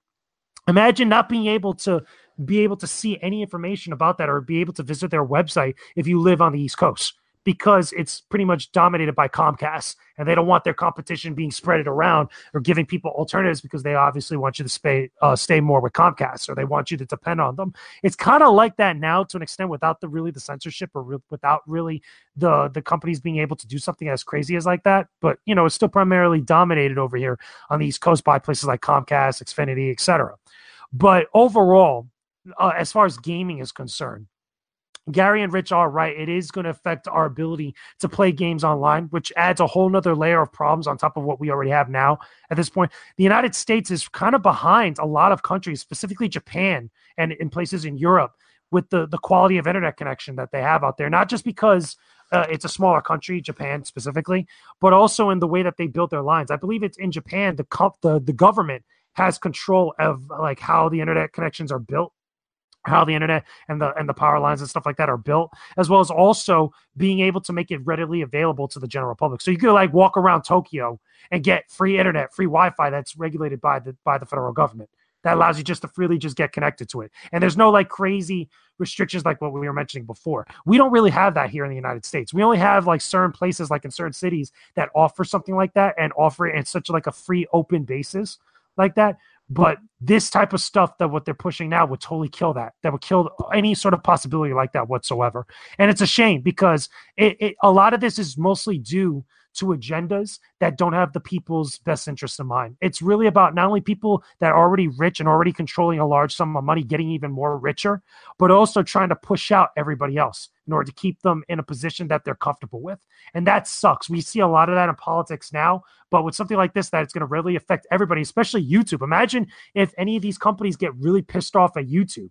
Imagine not being able to be able to see any information about that or be able to visit their website if you live on the East Coast because it's pretty much dominated by Comcast and they don't want their competition being spreaded around or giving people alternatives because they obviously want you to stay uh, stay more with Comcast or they want you to depend on them. It's kind of like that now to an extent without the really the censorship or re- without really the the companies being able to do something as crazy as like that. But you know, it's still primarily dominated over here on the East Coast by places like Comcast, Xfinity, etc. But overall, uh, as far as gaming is concerned. Gary and Rich are right. It is going to affect our ability to play games online, which adds a whole nother layer of problems on top of what we already have now at this point. The United States is kind of behind a lot of countries, specifically Japan and in places in Europe, with the, the quality of internet connection that they have out there. Not just because uh, it's a smaller country, Japan specifically, but also in the way that they built their lines. I believe it's in Japan, the, the, the government has control of like how the internet connections are built how the internet and the and the power lines and stuff like that are built, as well as also being able to make it readily available to the general public. So you could like walk around Tokyo and get free internet, free Wi-Fi that's regulated by the by the federal government. That allows you just to freely just get connected to it. And there's no like crazy restrictions like what we were mentioning before. We don't really have that here in the United States. We only have like certain places like in certain cities that offer something like that and offer it in such like a free open basis like that. But this type of stuff that what they're pushing now would totally kill that. That would kill any sort of possibility like that whatsoever. And it's a shame because it, it, a lot of this is mostly due to agendas that don't have the people's best interest in mind. It's really about not only people that are already rich and already controlling a large sum of money getting even more richer, but also trying to push out everybody else in order to keep them in a position that they're comfortable with. And that sucks. We see a lot of that in politics now, but with something like this, that it's going to really affect everybody, especially YouTube. Imagine if any of these companies get really pissed off at YouTube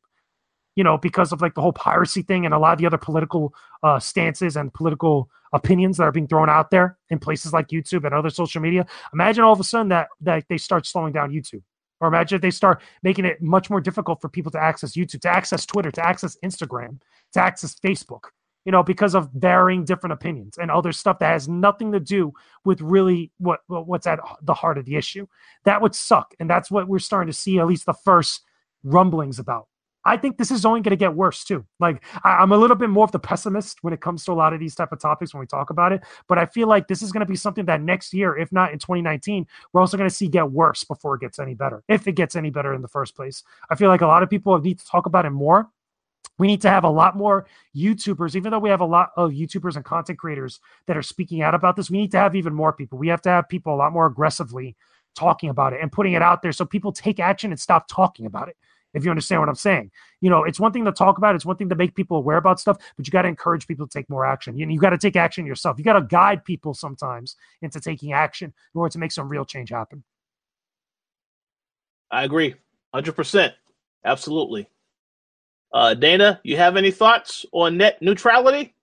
you know, because of like the whole piracy thing and a lot of the other political uh, stances and political opinions that are being thrown out there in places like YouTube and other social media. Imagine all of a sudden that that they start slowing down YouTube. Or imagine if they start making it much more difficult for people to access YouTube, to access Twitter, to access Instagram, to access Facebook, you know, because of varying different opinions and other stuff that has nothing to do with really what what's at the heart of the issue. That would suck. And that's what we're starting to see at least the first rumblings about. I think this is only going to get worse too. Like I, am a little bit more of the pessimist when it comes to a lot of these type of topics when we talk about it. But I feel like this is going to be something that next year, if not in 2019, we're also going to see get worse before it gets any better. If it gets any better in the first place, I feel like a lot of people need to talk about it more. We need to have a lot more YouTubers, even though we have a lot of YouTubers and content creators that are speaking out about this. We need to have even more people. We have to have people a lot more aggressively talking about it and putting it out there so people take action and stop talking about it if you understand what I'm saying. You know, it's one thing to talk about, it's one thing to make people aware about stuff, but you got to encourage people to take more action. You, you got to take action yourself. You got to guide people sometimes into taking action in order to make some real change happen. I agree. 100%. Absolutely. Uh, Dana, you have any thoughts on net neutrality?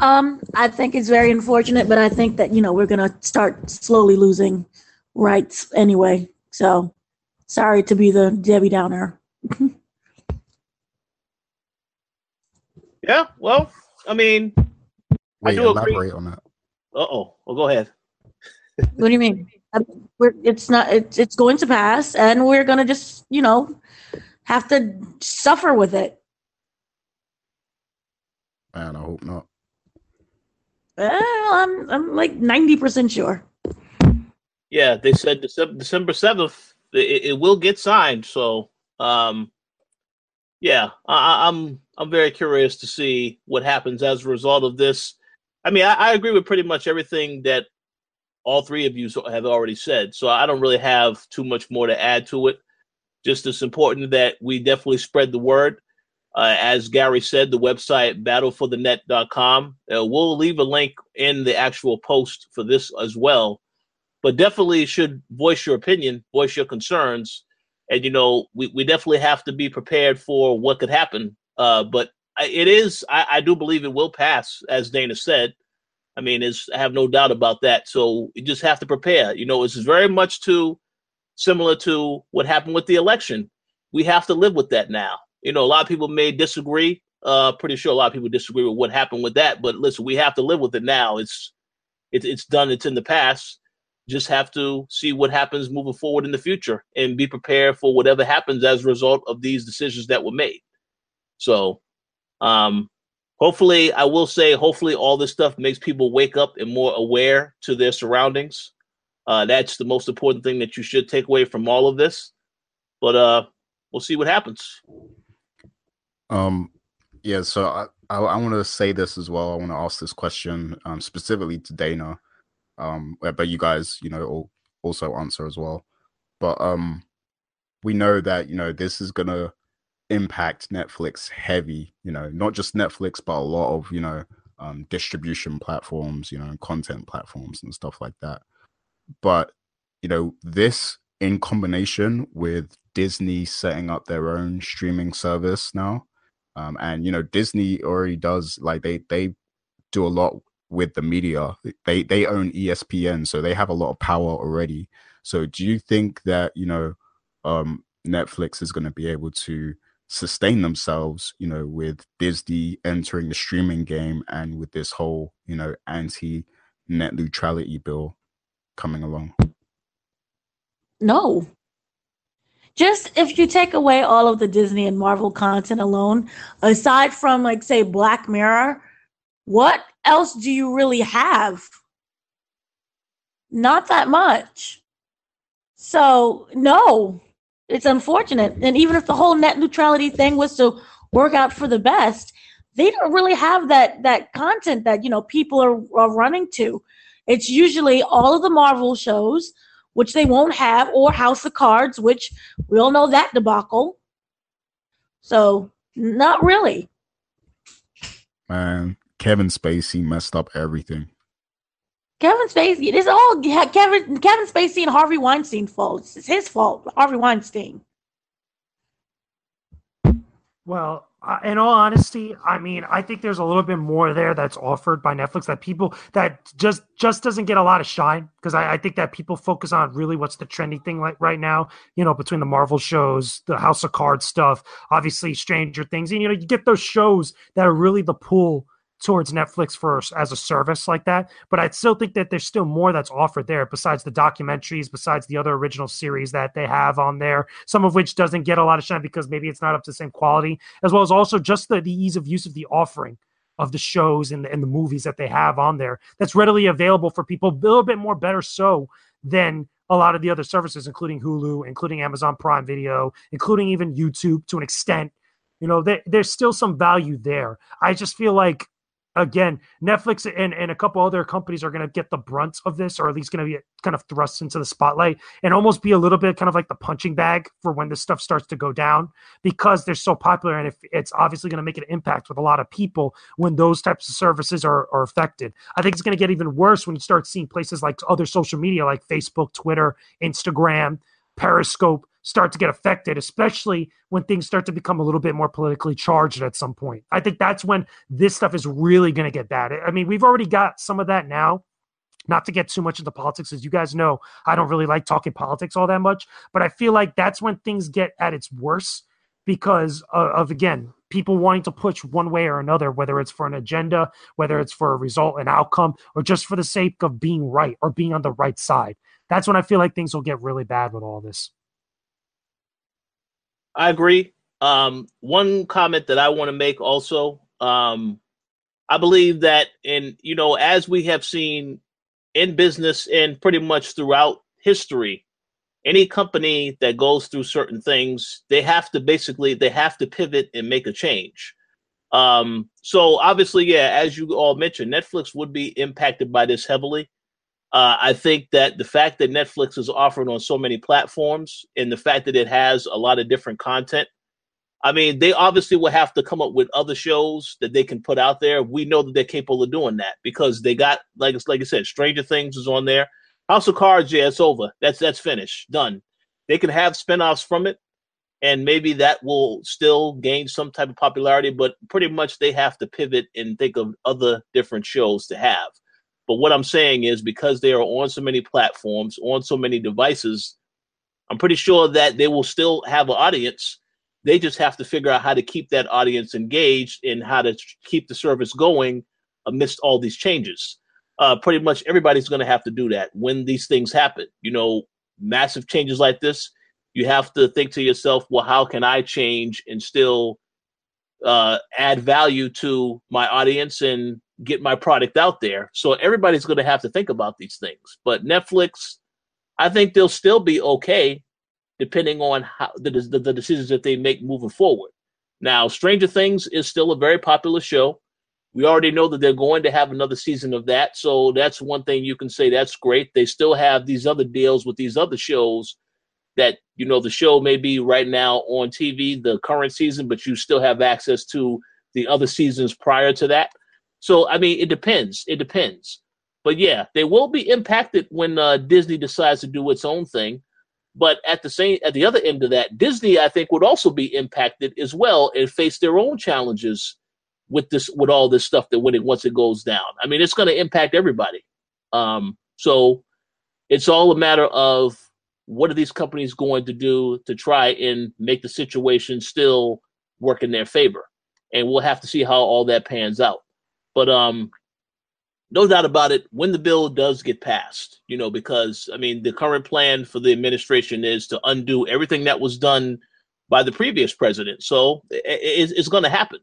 Um, I think it's very unfortunate, but I think that you know we're gonna start slowly losing rights anyway. So Sorry to be the Debbie Downer. yeah, well, I mean, Wait, I do elaborate agree. on that. Uh oh. Well, go ahead. what do you mean? [LAUGHS] We're, it's not. It's it's going to pass, and we're gonna just you know have to suffer with it. Man, I hope not. Well, I'm I'm like ninety percent sure. Yeah, they said December seventh it, it will get signed. So, um, yeah, I, I'm I'm very curious to see what happens as a result of this. I mean, I, I, agree with pretty much everything that all three of you have already said. So I don't really have too much more to add to it. Just it's important that we definitely spread the word. Uh, as Gary said, the website battleforthenet.com. Uh, we'll leave a link in the actual post for this as well but definitely should voice your opinion, voice your concerns, and you know we, we definitely have to be prepared for what could happen. Uh, but it is, I, I do believe it will pass, as Dana said. I mean, it's, I have no doubt about that. So you just have to prepare. You know, it's very much to similar to what happened with the election. We have to live with that now. You know, a lot of people may disagree. Uh, pretty sure a lot of people disagree with what happened with that. But listen, we have to live with it now. It's it's it's done. It's in the past just have to see what happens moving forward in the future and be prepared for whatever happens as a result of these decisions that were made. So, um, hopefully, I will say, hopefully, all this stuff makes people wake up and more aware to their surroundings. Uh, that's the most important thing that you should take away from all of this. But uh, we'll see what happens. Um, yeah. So I I, I want to say this as well. I want to ask this question um, specifically to Dana um but you guys you know also answer as well. But um we know that you know this is gonna impact netflix heavy you know not just netflix but a lot of you know um distribution platforms you know content platforms and stuff like that. But you know this in combination with disney setting up their own streaming service now um and you know disney already does like they they do a lot with the media. They they own ESPN, so they have a lot of power already. So do you think that you know um, Netflix is going to be able to sustain themselves, you know, with Disney entering the streaming game and with this whole, you know, anti net neutrality bill coming along? No. Just if you take away all of the Disney and Marvel content alone, aside from like say Black Mirror, what else do you really have? Not that much. So, no, it's unfortunate. And even if the whole net neutrality thing was to work out for the best, they don't really have that that content that you know people are, are running to. It's usually all of the Marvel shows, which they won't have, or House of Cards, which we all know that debacle. So, not really. Man, Kevin Spacey messed up everything. Kevin Spacey, it's all Kevin Kevin Spacey and Harvey Weinstein fault. It's his fault, Harvey Weinstein. Well, uh, in all honesty, I mean, I think there's a little bit more there that's offered by Netflix that people that just just doesn't get a lot of shine because I, I, think that people focus on really what's the trendy thing like right now. You know, between the Marvel shows, the House of Cards stuff, obviously Stranger Things, and you know, you get those shows that are really the pull towards Netflix for as a service like that. But I still think that there's still more that's offered there besides the documentaries, besides the other original series that they have on there, some of which doesn't get a lot of shine because maybe it's not up to the same quality, as well as also just the, the ease of use of the offering of the shows and the, and the movies that they have on there that's readily available for people a little bit more better so than a lot of the other services, including Hulu, including Amazon Prime Video, including even YouTube to an extent. You know, there, there's still some value there. I just feel like again, Netflix and, and a couple other companies are going to get the brunt of this, or at least going to be kind of thrust into the spotlight and almost be a little bit kind of like the punching bag for when this stuff starts to go down because they're so popular. And if it's obviously going to make an impact with a lot of people when those types of services are, are affected. I think it's going to get even worse when you start seeing places like other social media like Facebook, Twitter, Instagram, Periscope start to get affected, especially when things start to become a little bit more politically charged at some point. I think that's when this stuff is really going to get bad. I mean, we've already got some of that now. Not to get too much into politics, as you guys know, I don't really like talking politics all that much, but I feel like that's when things get at its worst because of, of again people wanting to push one way or another, whether it's for an agenda, whether it's for a result, an outcome, or just for the sake of being right or being on the right side. That's when I feel like things will get really bad with all this. I agree. Um, one comment that I want to make also, um, I believe that in you know as we have seen in business and pretty much throughout history, any company that goes through certain things, they have to basically they have to pivot and make a change. Um, so obviously, yeah, as you all mentioned, Netflix would be impacted by this heavily. Uh, I think that the fact that Netflix is offered on so many platforms and the fact that it has a lot of different content, I mean, they obviously will have to come up with other shows that they can put out there. We know that they're capable of doing that because they got, like like I said, Stranger Things is on there. House of Cards, yeah, it's over. That's that's finished, done. They can have spinoffs from it, and maybe that will still gain some type of popularity. But pretty much, they have to pivot and think of other different shows to have. But what I'm saying is because they are on so many platforms, on so many devices, I'm pretty sure that they will still have an audience. They just have to figure out how to keep that audience engaged and how to keep the service going amidst all these changes. Uh, pretty much everybody's going to have to do that when these things happen. You know, massive changes like this, you have to think to yourself, well, how can I change and still uh, add value to my audience and get my product out there. So everybody's going to have to think about these things. But Netflix, I think they'll still be okay, depending on how the, the, the decisions that they make moving forward. Now, Stranger Things is still a very popular show. We already know that they're going to have another season of that. So that's one thing you can say that's great. They still have these other deals with these other shows that, you know, the show may be right now on TV, the current season, but you still have access to the other seasons prior to that. So I mean, it depends. It depends. But yeah, they will be impacted when uh, Disney decides to do its own thing. But at the same, at the other end of that, Disney, I think, would also be impacted as well and face their own challenges with this, with all this stuff that when it once it goes down. I mean, it's going to impact everybody. Um, so it's all a matter of what are these companies going to do to try and make the situation still work in their favor? And we'll have to see how all that pans out. But um, no doubt about it, when the bill does get passed, you know, because I mean, the current plan for the administration is to undo everything that was done by the previous president. So it, it's, going to happen.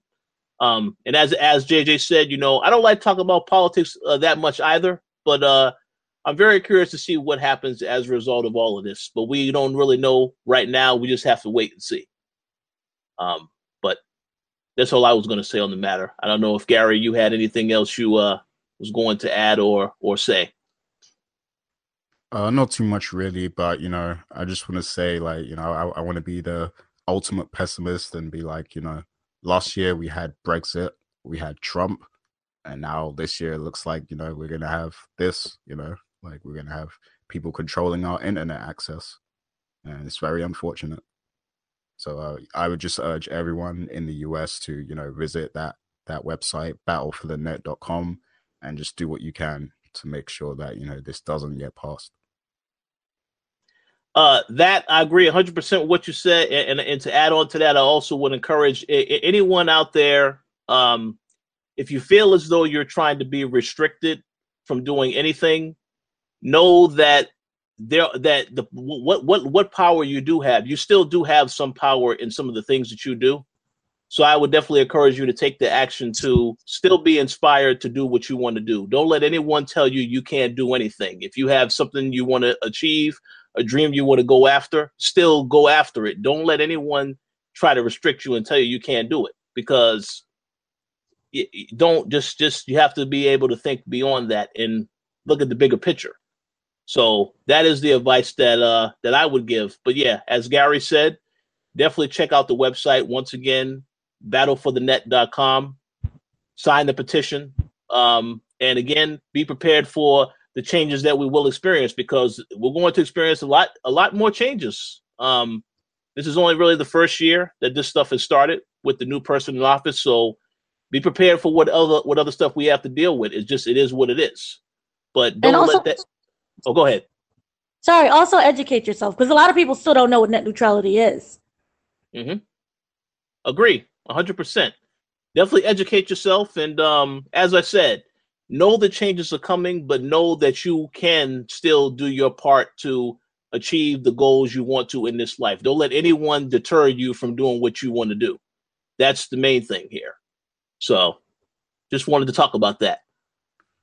Um, and as as JJ said, you know, I don't like talking about politics uh, that much either, but uh, I'm very curious to see what happens as a result of all of this. But we don't really know right now. We just have to wait and see. Um, that's all I was going to say on the matter. I don't know if Gary, you had anything else you uh, was going to add or or say. Uh, not too much really, but you know, I just want to say, like, you know, I, I want to be the ultimate pessimist and be like, you know, last year we had Brexit, we had Trump, and now this year it looks like you know we're gonna have this. You know, like we're gonna have people controlling our internet access, and it's very unfortunate. So uh, I would just urge everyone in the US to you know visit that that website battleforthenet.com and just do what you can to make sure that you know this doesn't get passed. Uh, that I agree 100% with what you said, and, and, and to add on to that, I also would encourage anyone out there, um, if you feel as though you're trying to be restricted from doing anything, know that there that the what what what power you do have, you still do have some power in some of the things that you do. So I would definitely encourage you to take the action to still be inspired to do what you want to do. Don't let anyone tell you you can't do anything. If you have something you want to achieve, a dream you want to go after, still go after it. Don't let anyone try to restrict you and tell you you can't do it because you don't just just you have to be able to think beyond that and look at the bigger picture. So that is the advice that uh that I would give. But yeah, as Gary said, definitely check out the website once again battleforthenet.com. Sign the petition. Um, and again, be prepared for the changes that we will experience because we're going to experience a lot, a lot more changes. Um, this is only really the first year that this stuff has started with the new person in office. So be prepared for what other what other stuff we have to deal with. It's just it is what it is. But don't also, let that. Oh, go ahead. Sorry. Also, educate yourself because a lot of people still don't know what net neutrality is. Mm-hmm. Agree. 100%. Definitely educate yourself. And um, as I said, know the changes are coming, but know that you can still do your part to achieve the goals you want to in this life. Don't let anyone deter you from doing what you want to do. That's the main thing here. So just wanted to talk about that.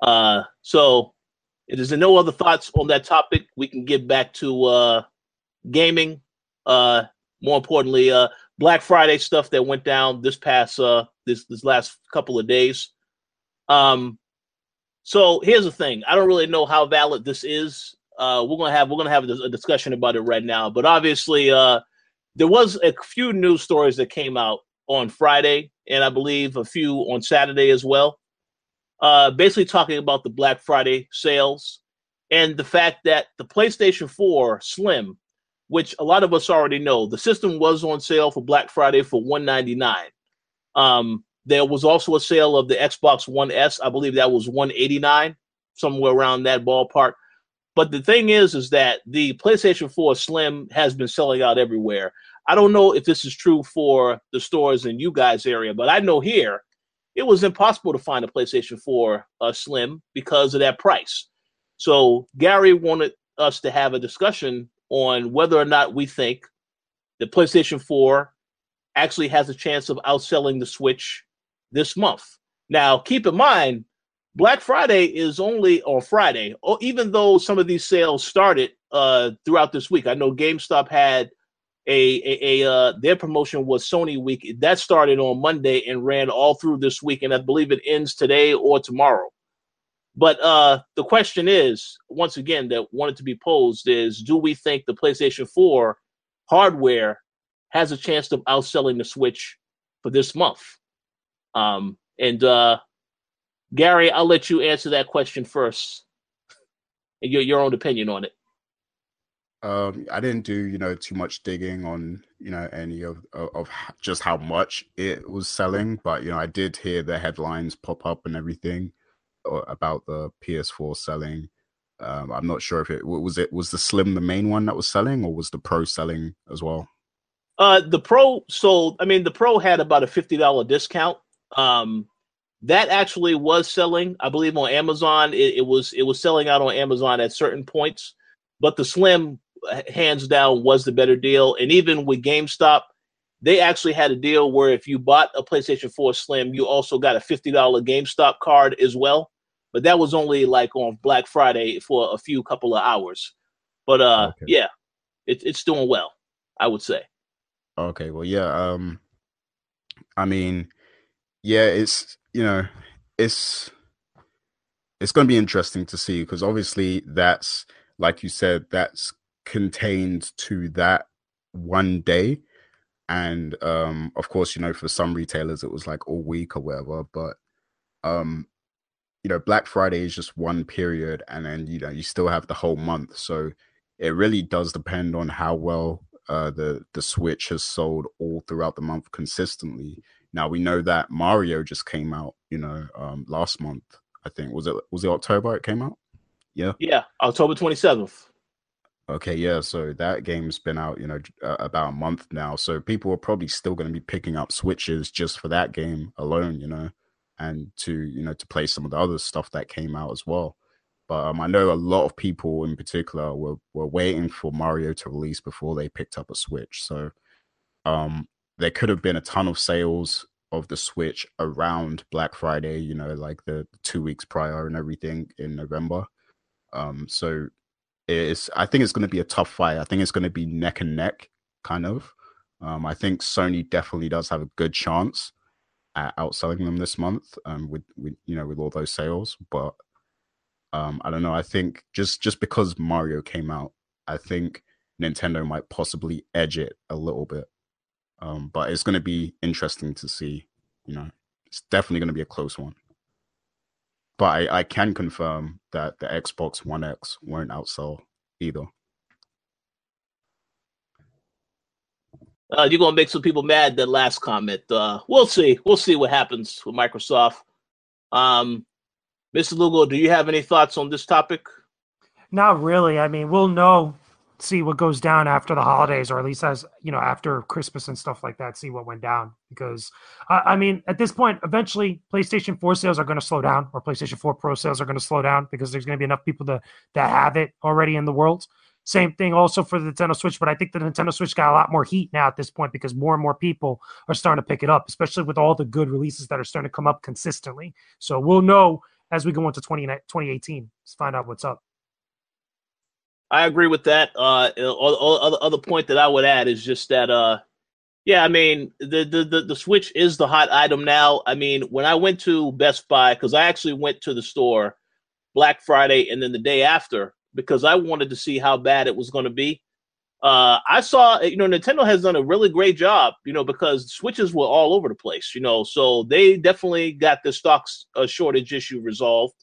Uh, so if there's no other thoughts on that topic, we can get back to uh, gaming. Uh, more importantly, uh, Black Friday stuff that went down this past uh this this last couple of days. Um so here's the thing. I don't really know how valid this is. Uh we're to have we're to have a discussion about it right now, but obviously uh there was a few news stories that came out on Friday and I believe a few on Saturday as well. Uh basically talking about the Black Friday sales and the fact that the PlayStation 4 Slim which a lot of us already know. The system was on sale for Black Friday for 199. Um, there was also a sale of the Xbox One S. I believe that was 189, somewhere around that ballpark. But the thing is, is that the PlayStation 4 Slim has been selling out everywhere. I don't know if this is true for the stores in you guys' area, but I know here it was impossible to find a PlayStation 4 uh, Slim because of that price. So Gary wanted us to have a discussion on whether or not we think the PlayStation 4 actually has a chance of outselling the Switch this month. Now, keep in mind, Black Friday is only on Friday, or even though some of these sales started uh, throughout this week. I know GameStop had a, a, a uh, their promotion was Sony Week that started on Monday and ran all through this week, and I believe it ends today or tomorrow. But uh, the question is, once again, that wanted to be posed is: Do we think the PlayStation 4 hardware has a chance of outselling the Switch for this month? Um, and uh, Gary, I'll let you answer that question first, and your your own opinion on it. Um, I didn't do you know too much digging on you know any of, of, just how much it was selling, but you know I did hear the headlines pop up and everything about the PS4 selling Um, I'm not sure if it was it was the Slim the main one that was selling, or was the Pro selling as well. Uh, the Pro sold. I mean, the Pro had about a fifty dollar discount. Um, that actually was selling, I believe, on Amazon. It, it, was it was selling out on Amazon at certain points, but the Slim, hands down, was the better deal. And even with GameStop, they actually had a deal where if you bought a PlayStation 4 Slim, you also got a fifty dollar GameStop card as well. But that was only like on Black Friday for a few couple of hours. But uh, okay. yeah, it, it's doing well, I would say. Okay, well, yeah. Um, I mean, yeah, it's you know, it's it's going to be interesting to see because obviously that's like you said that's contained to that one day and um of course you know for some retailers it was like all week or whatever but um you know black friday is just one period and then you know you still have the whole month so it really does depend on how well uh the the switch has sold all throughout the month consistently now we know that Mario just came out, you know, um, last month. I think was it was it October it came out? Yeah. Yeah, October 27th. Okay, yeah, so that game's been out, you know, uh, about a month now. So people are probably still going to be picking up Switches just for that game alone, you know, and to, you know, to play some of the other stuff that came out as well. But um, I know a lot of people in particular were, were waiting for Mario to release before they picked up a Switch. So um, there could have been a ton of sales of the Switch around Black Friday, you know, like the two weeks prior and everything in November. Um, so it's I think it's going to be a tough fight. I think it's going to be neck and neck, kind of. Um, I think Sony definitely does have a good chance at outselling them this month, um, with, with you know with all those sales. But um, I don't know. I think just just because Mario came out, I think Nintendo might possibly edge it a little bit. Um, but it's going to be interesting to see. You know, it's definitely going to be a close one. But I, I can confirm that the Xbox One X won't outsell either. Uh, you're gonna make some people mad. That last comment. Uh, we'll see. We'll see what happens with Microsoft. Um, Mr. Lugo, do you have any thoughts on this topic? Not really. I mean, we'll know see what goes down after the holidays, or at least as you know after Christmas and stuff like that. See what went down because uh, I mean at this point, eventually PlayStation 4 sales are going to slow down, or PlayStation 4 Pro sales are going to slow down because there's going to be enough people to that have it already in the world. Same thing also for the Nintendo Switch, but I think the Nintendo Switch got a lot more heat now at this point because more and more people are starting to pick it up, especially with all the good releases that are starting to come up consistently. So we'll know as we go into 20, 2018. Let's find out what's up. I agree with that. Uh, other other point that I would add is just that, uh, yeah, I mean, the, the the the Switch is the hot item now. I mean, when I went to Best Buy, because I actually went to the store Black Friday and then the day after because I wanted to see how bad it was going to be. Uh, I saw, you know, Nintendo has done a really great job, you know, because switches were all over the place, you know, so they definitely got the stocks uh, shortage issue resolved.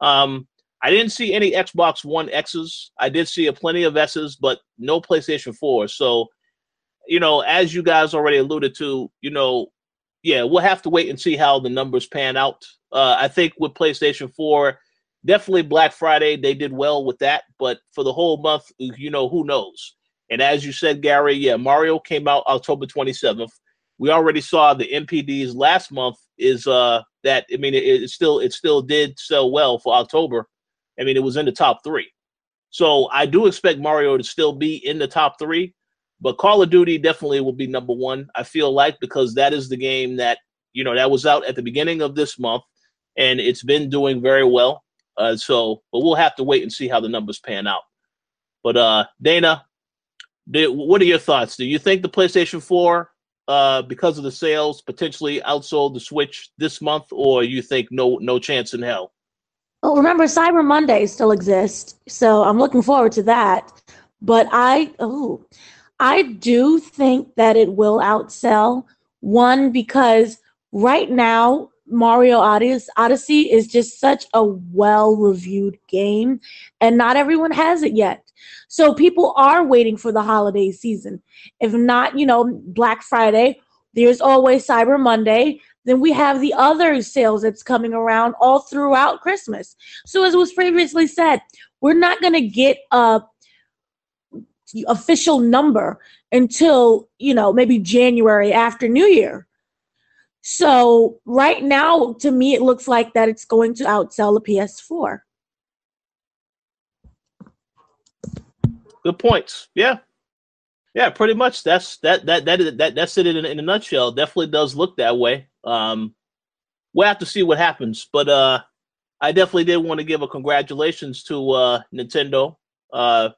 Um, I didn't see any Xbox One X's. I did see a plenty of S's, but no PlayStation 4. So, you know, as you guys already alluded to, you know, yeah, we'll have to wait and see how the numbers pan out. Uh, I think with PlayStation 4, definitely Black Friday, they did well with that. But for the whole month, you know, who knows? And as you said, Gary, yeah, Mario came out October 27th. We already saw the NPDs last month is uh that I mean it, it still it still did sell well for October I mean, it was in the top three. So I do expect Mario to still be in the top three, but Call of Duty definitely will be number one. I feel like because that is the game that you know that was out at the beginning of this month, and it's been doing very well. Uh, so, but we'll have to wait and see how the numbers pan out. But uh, Dana, what are your thoughts? Do you think the PlayStation Four, uh, because of the sales, potentially outsold the Switch this month, or you think no no chance in hell? Well, remember, Cyber Monday still exists, so I'm looking forward to that. But I, oh, I do think that it will outsell. One because right now Mario Odyssey is just such a well-reviewed game, and not everyone has it yet. So people are waiting for the holiday season. If not, you know, Black Friday, there's always Cyber Monday. Then we have the other sales that's coming around all throughout Christmas. So, as was previously said, we're not going to get a official number until you know maybe January after New Year. So right now, to me, it looks like that it's going to outsell the PS4. Good points. Yeah, yeah, pretty much. That's that that that that that's it in, in a nutshell. Definitely does look that way. Um, we'll have to see what happens, but uh, I definitely did want to give a congratulations to uh, Nintendo. Uh,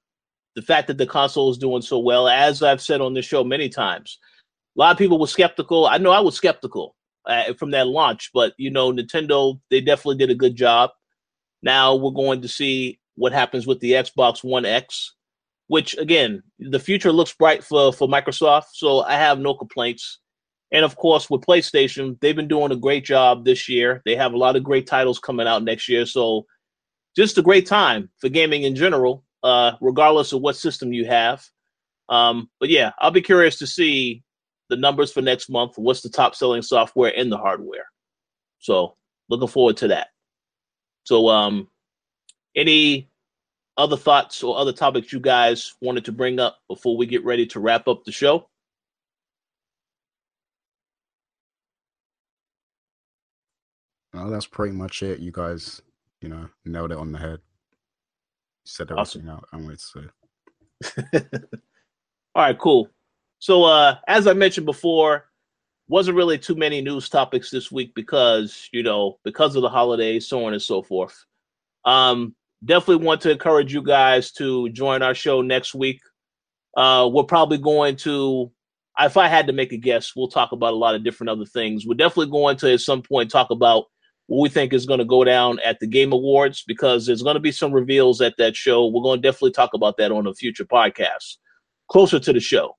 the fact that the console is doing so well, as I've said on this show many times, a lot of people were skeptical. I know I was skeptical uh, from that launch, but you know, Nintendo they definitely did a good job. Now we're going to see what happens with the Xbox One X, which again, the future looks bright for for Microsoft. So I have no complaints. And of course, with PlayStation, they've been doing a great job this year. They have a lot of great titles coming out next year. So just a great time for gaming in general uh, regardless of what system you have. Um, but yeah, I'll be curious to see the numbers for next month. What's the top selling software in the hardware? So looking forward to that. So, um, any other thoughts or other topics you guys wanted to bring up before we get ready to wrap up the show? No, that's pretty much it. You guys, you know, nailed it on the head said everything awesome. out. I'm waiting to say. [LAUGHS] All right, cool. So uh as I mentioned before, wasn't really too many news topics this week because, you know, because of the holidays, so on and so forth. Um definitely want to encourage you guys to join our show next week. Uh we're probably going to if I had to make a guess, we'll talk about a lot of different other things. We're definitely going to at some point talk about what we think is going to go down at the Game Awards because there's going to be some reveals at that show. We're going to definitely talk about that on a future podcast closer to the show.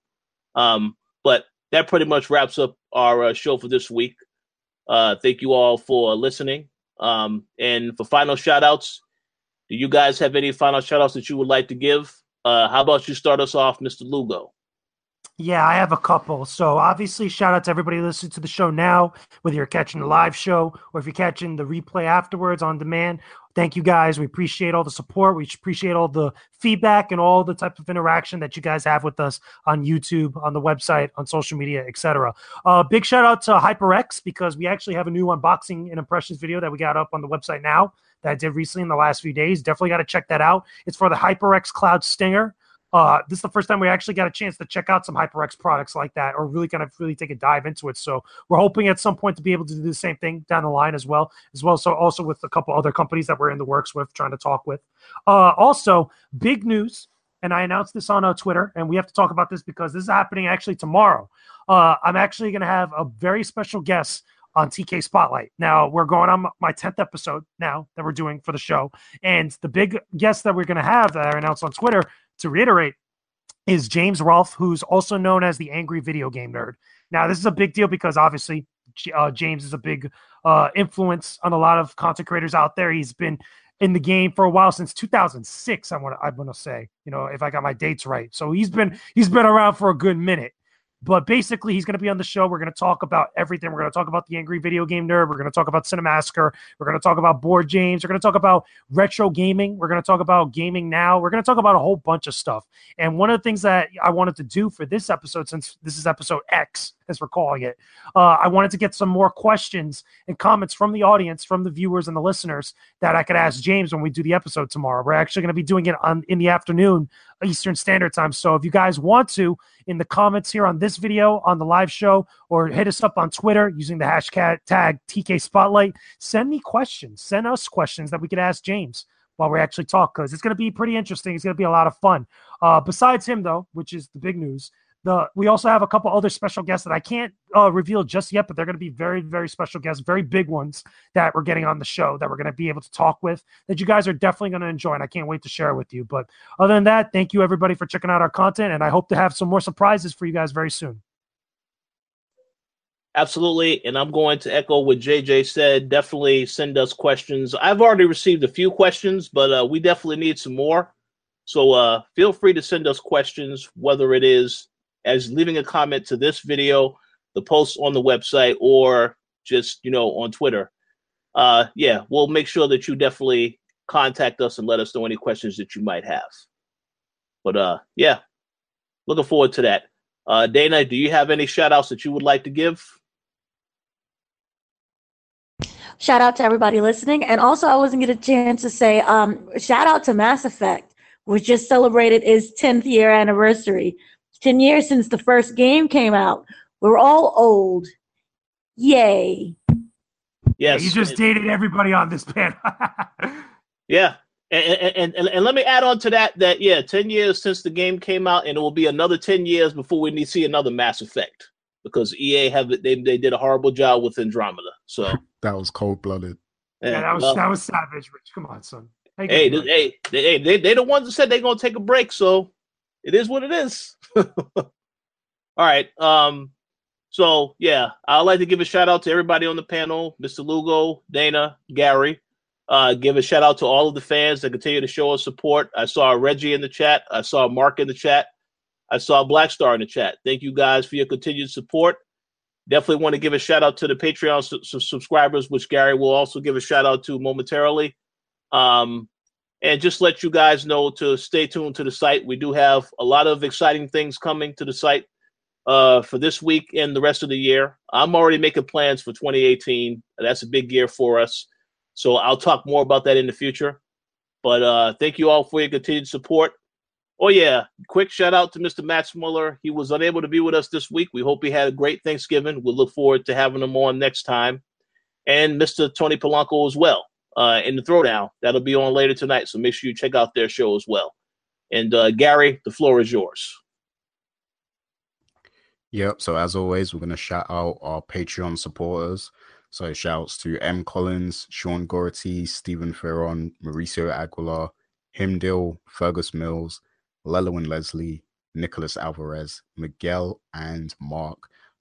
Um, but that pretty much wraps up our uh, show for this week. Uh, thank you all for listening. Um, and for final shout outs, do you guys have any final shout outs that you would like to give? Uh, how about you start us off, Mr. Lugo? Yeah, I have a couple. So obviously, shout out to everybody listening to the show now, whether you're catching the live show or if you're catching the replay afterwards on demand. Thank you guys. We appreciate all the support. We appreciate all the feedback and all the type of interaction that you guys have with us on YouTube, on the website, on social media, etc. Uh, big shout out to HyperX because we actually have a new unboxing and impressions video that we got up on the website now that I did recently in the last few days. Definitely got to check that out. It's for the HyperX Cloud Stinger. Uh, this is the first time we actually got a chance to check out some HyperX products like that, or really kind of really take a dive into it. So we're hoping at some point to be able to do the same thing down the line as well, as well. So also with a couple other companies that we're in the works with, trying to talk with. Uh, also, big news, and I announced this on uh, Twitter, and we have to talk about this because this is happening actually tomorrow. Uh, I'm actually going to have a very special guest on TK Spotlight. Now we're going on my 10th episode now that we're doing for the show. And the big guest that we're going to have that I announced on Twitter to reiterate, is James Rolfe, who's also known as the Angry Video Game Nerd. Now, this is a big deal because obviously uh, James is a big uh, influence on a lot of content creators out there. He's been in the game for a while since 2006. I want to I want to say, you know, if I got my dates right. So he's been he's been around for a good minute. But basically, he's going to be on the show. We're going to talk about everything. We're going to talk about the Angry Video Game Nerd. We're going to talk about Cinemassacre. We're going to talk about Board James. We're going to talk about retro gaming. We're going to talk about gaming now. We're going to talk about a whole bunch of stuff. And one of the things that I wanted to do for this episode, since this is episode X, as we're calling it, uh, I wanted to get some more questions and comments from the audience, from the viewers and the listeners that I could ask James when we do the episode tomorrow. We're actually going to be doing it on in the afternoon Eastern Standard Time. So if you guys want to, in the comments here on this video, on the live show, or hit us up on Twitter using the hashtag tag TK Spotlight, send me questions. Send us questions that we could ask James while we actually talk because it's going to be pretty interesting. It's going to be a lot of fun. Uh, besides him, though, which is the big news, the we also have a couple other special guests that I can't uh, reveal just yet, but they're going to be very, very special guests, very big ones that we're getting on the show that we're going to be able to talk with that you guys are definitely going to enjoy, and I can't wait to share with you. But other than that, thank you everybody for checking out our content, and I hope to have some more surprises for you guys very soon. Absolutely. And I'm going to echo what JJ said. Definitely send us questions. I've already received a few questions, but uh, we definitely need some more. So uh, feel free to send us questions, whether it is as leaving a comment to this video, the post on the website, or just you know on Twitter. Uh, yeah, we'll make sure that you definitely contact us and let us know any questions that you might have. But uh, yeah, looking forward to that. Uh, Dana, do you have any shout outs that you would like to give? Shout out to everybody listening. And also, I wasn't get a chance to say um, shout out to Mass Effect, which just celebrated its 10th year anniversary. 10 years since the first game came out. We're all old. Yay. Yes. You just dated everybody on this panel. [LAUGHS] yeah. And, and, and, and let me add on to that that yeah, ten years since the game came out, and it will be another ten years before we see another Mass Effect because EA have they they did a horrible job with Andromeda. So [LAUGHS] that was cold blooded. Yeah, yeah, that was well, that was savage. Rich, come on, son. Hey, hey, they, hey, they, they they the ones that said they're gonna take a break, so it is what it is. [LAUGHS] All right. Um. So yeah, I'd like to give a shout out to everybody on the panel, Mr. Lugo, Dana, Gary. Uh, give a shout out to all of the fans that continue to show us support. I saw Reggie in the chat. I saw Mark in the chat. I saw Black Star in the chat. Thank you guys for your continued support. Definitely want to give a shout out to the Patreon su- su- subscribers, which Gary will also give a shout out to momentarily. Um, and just let you guys know to stay tuned to the site. We do have a lot of exciting things coming to the site uh, for this week and the rest of the year. I'm already making plans for 2018. That's a big year for us. So I'll talk more about that in the future. But uh, thank you all for your continued support. Oh yeah, quick shout out to Mr. Max Muller. He was unable to be with us this week. We hope he had a great Thanksgiving. We'll look forward to having him on next time. And Mr. Tony Polanco as well uh, in the Throwdown. That'll be on later tonight. So make sure you check out their show as well. And uh, Gary, the floor is yours. Yep. So as always, we're going to shout out our Patreon supporters. So shouts to M. Collins, Sean Gority, Stephen Ferron, Mauricio Aguilar, Himdil, Fergus Mills, and Leslie, Nicholas Alvarez, Miguel, and Mark.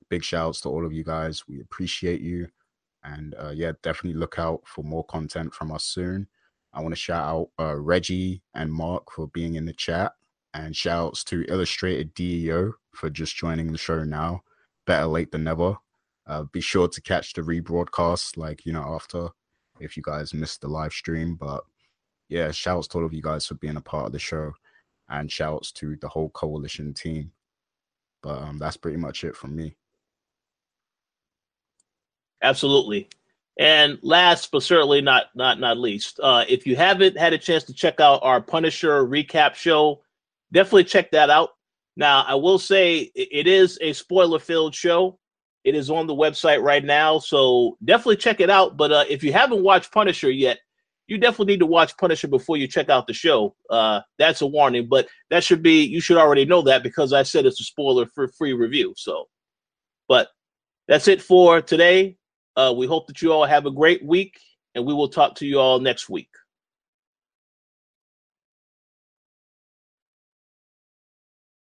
Big shouts to all of you guys. We appreciate you. And uh, yeah, definitely look out for more content from us soon. I want to shout out uh, Reggie and Mark for being in the chat. And shouts to Illustrated DEO for just joining the show now. Better late than never. Uh, be sure to catch the rebroadcast, like, you know, after if you guys missed the live stream. But yeah, shouts to all of you guys for being a part of the show and shouts to the whole coalition team. But um, that's pretty much it from me. Absolutely. And last but certainly not not not least, uh, if you haven't had a chance to check out our Punisher recap show, definitely check that out. Now, I will say it is a spoiler filled show. It is on the website right now, so definitely check it out. But uh, if you haven't watched Punisher yet, you definitely need to watch Punisher before you check out the show. Uh, that's a warning, but that should be you should already know that because I said it's a spoiler for free review. So, but that's it for today. Uh, we hope that you all have a great week, and we will talk to you all next week.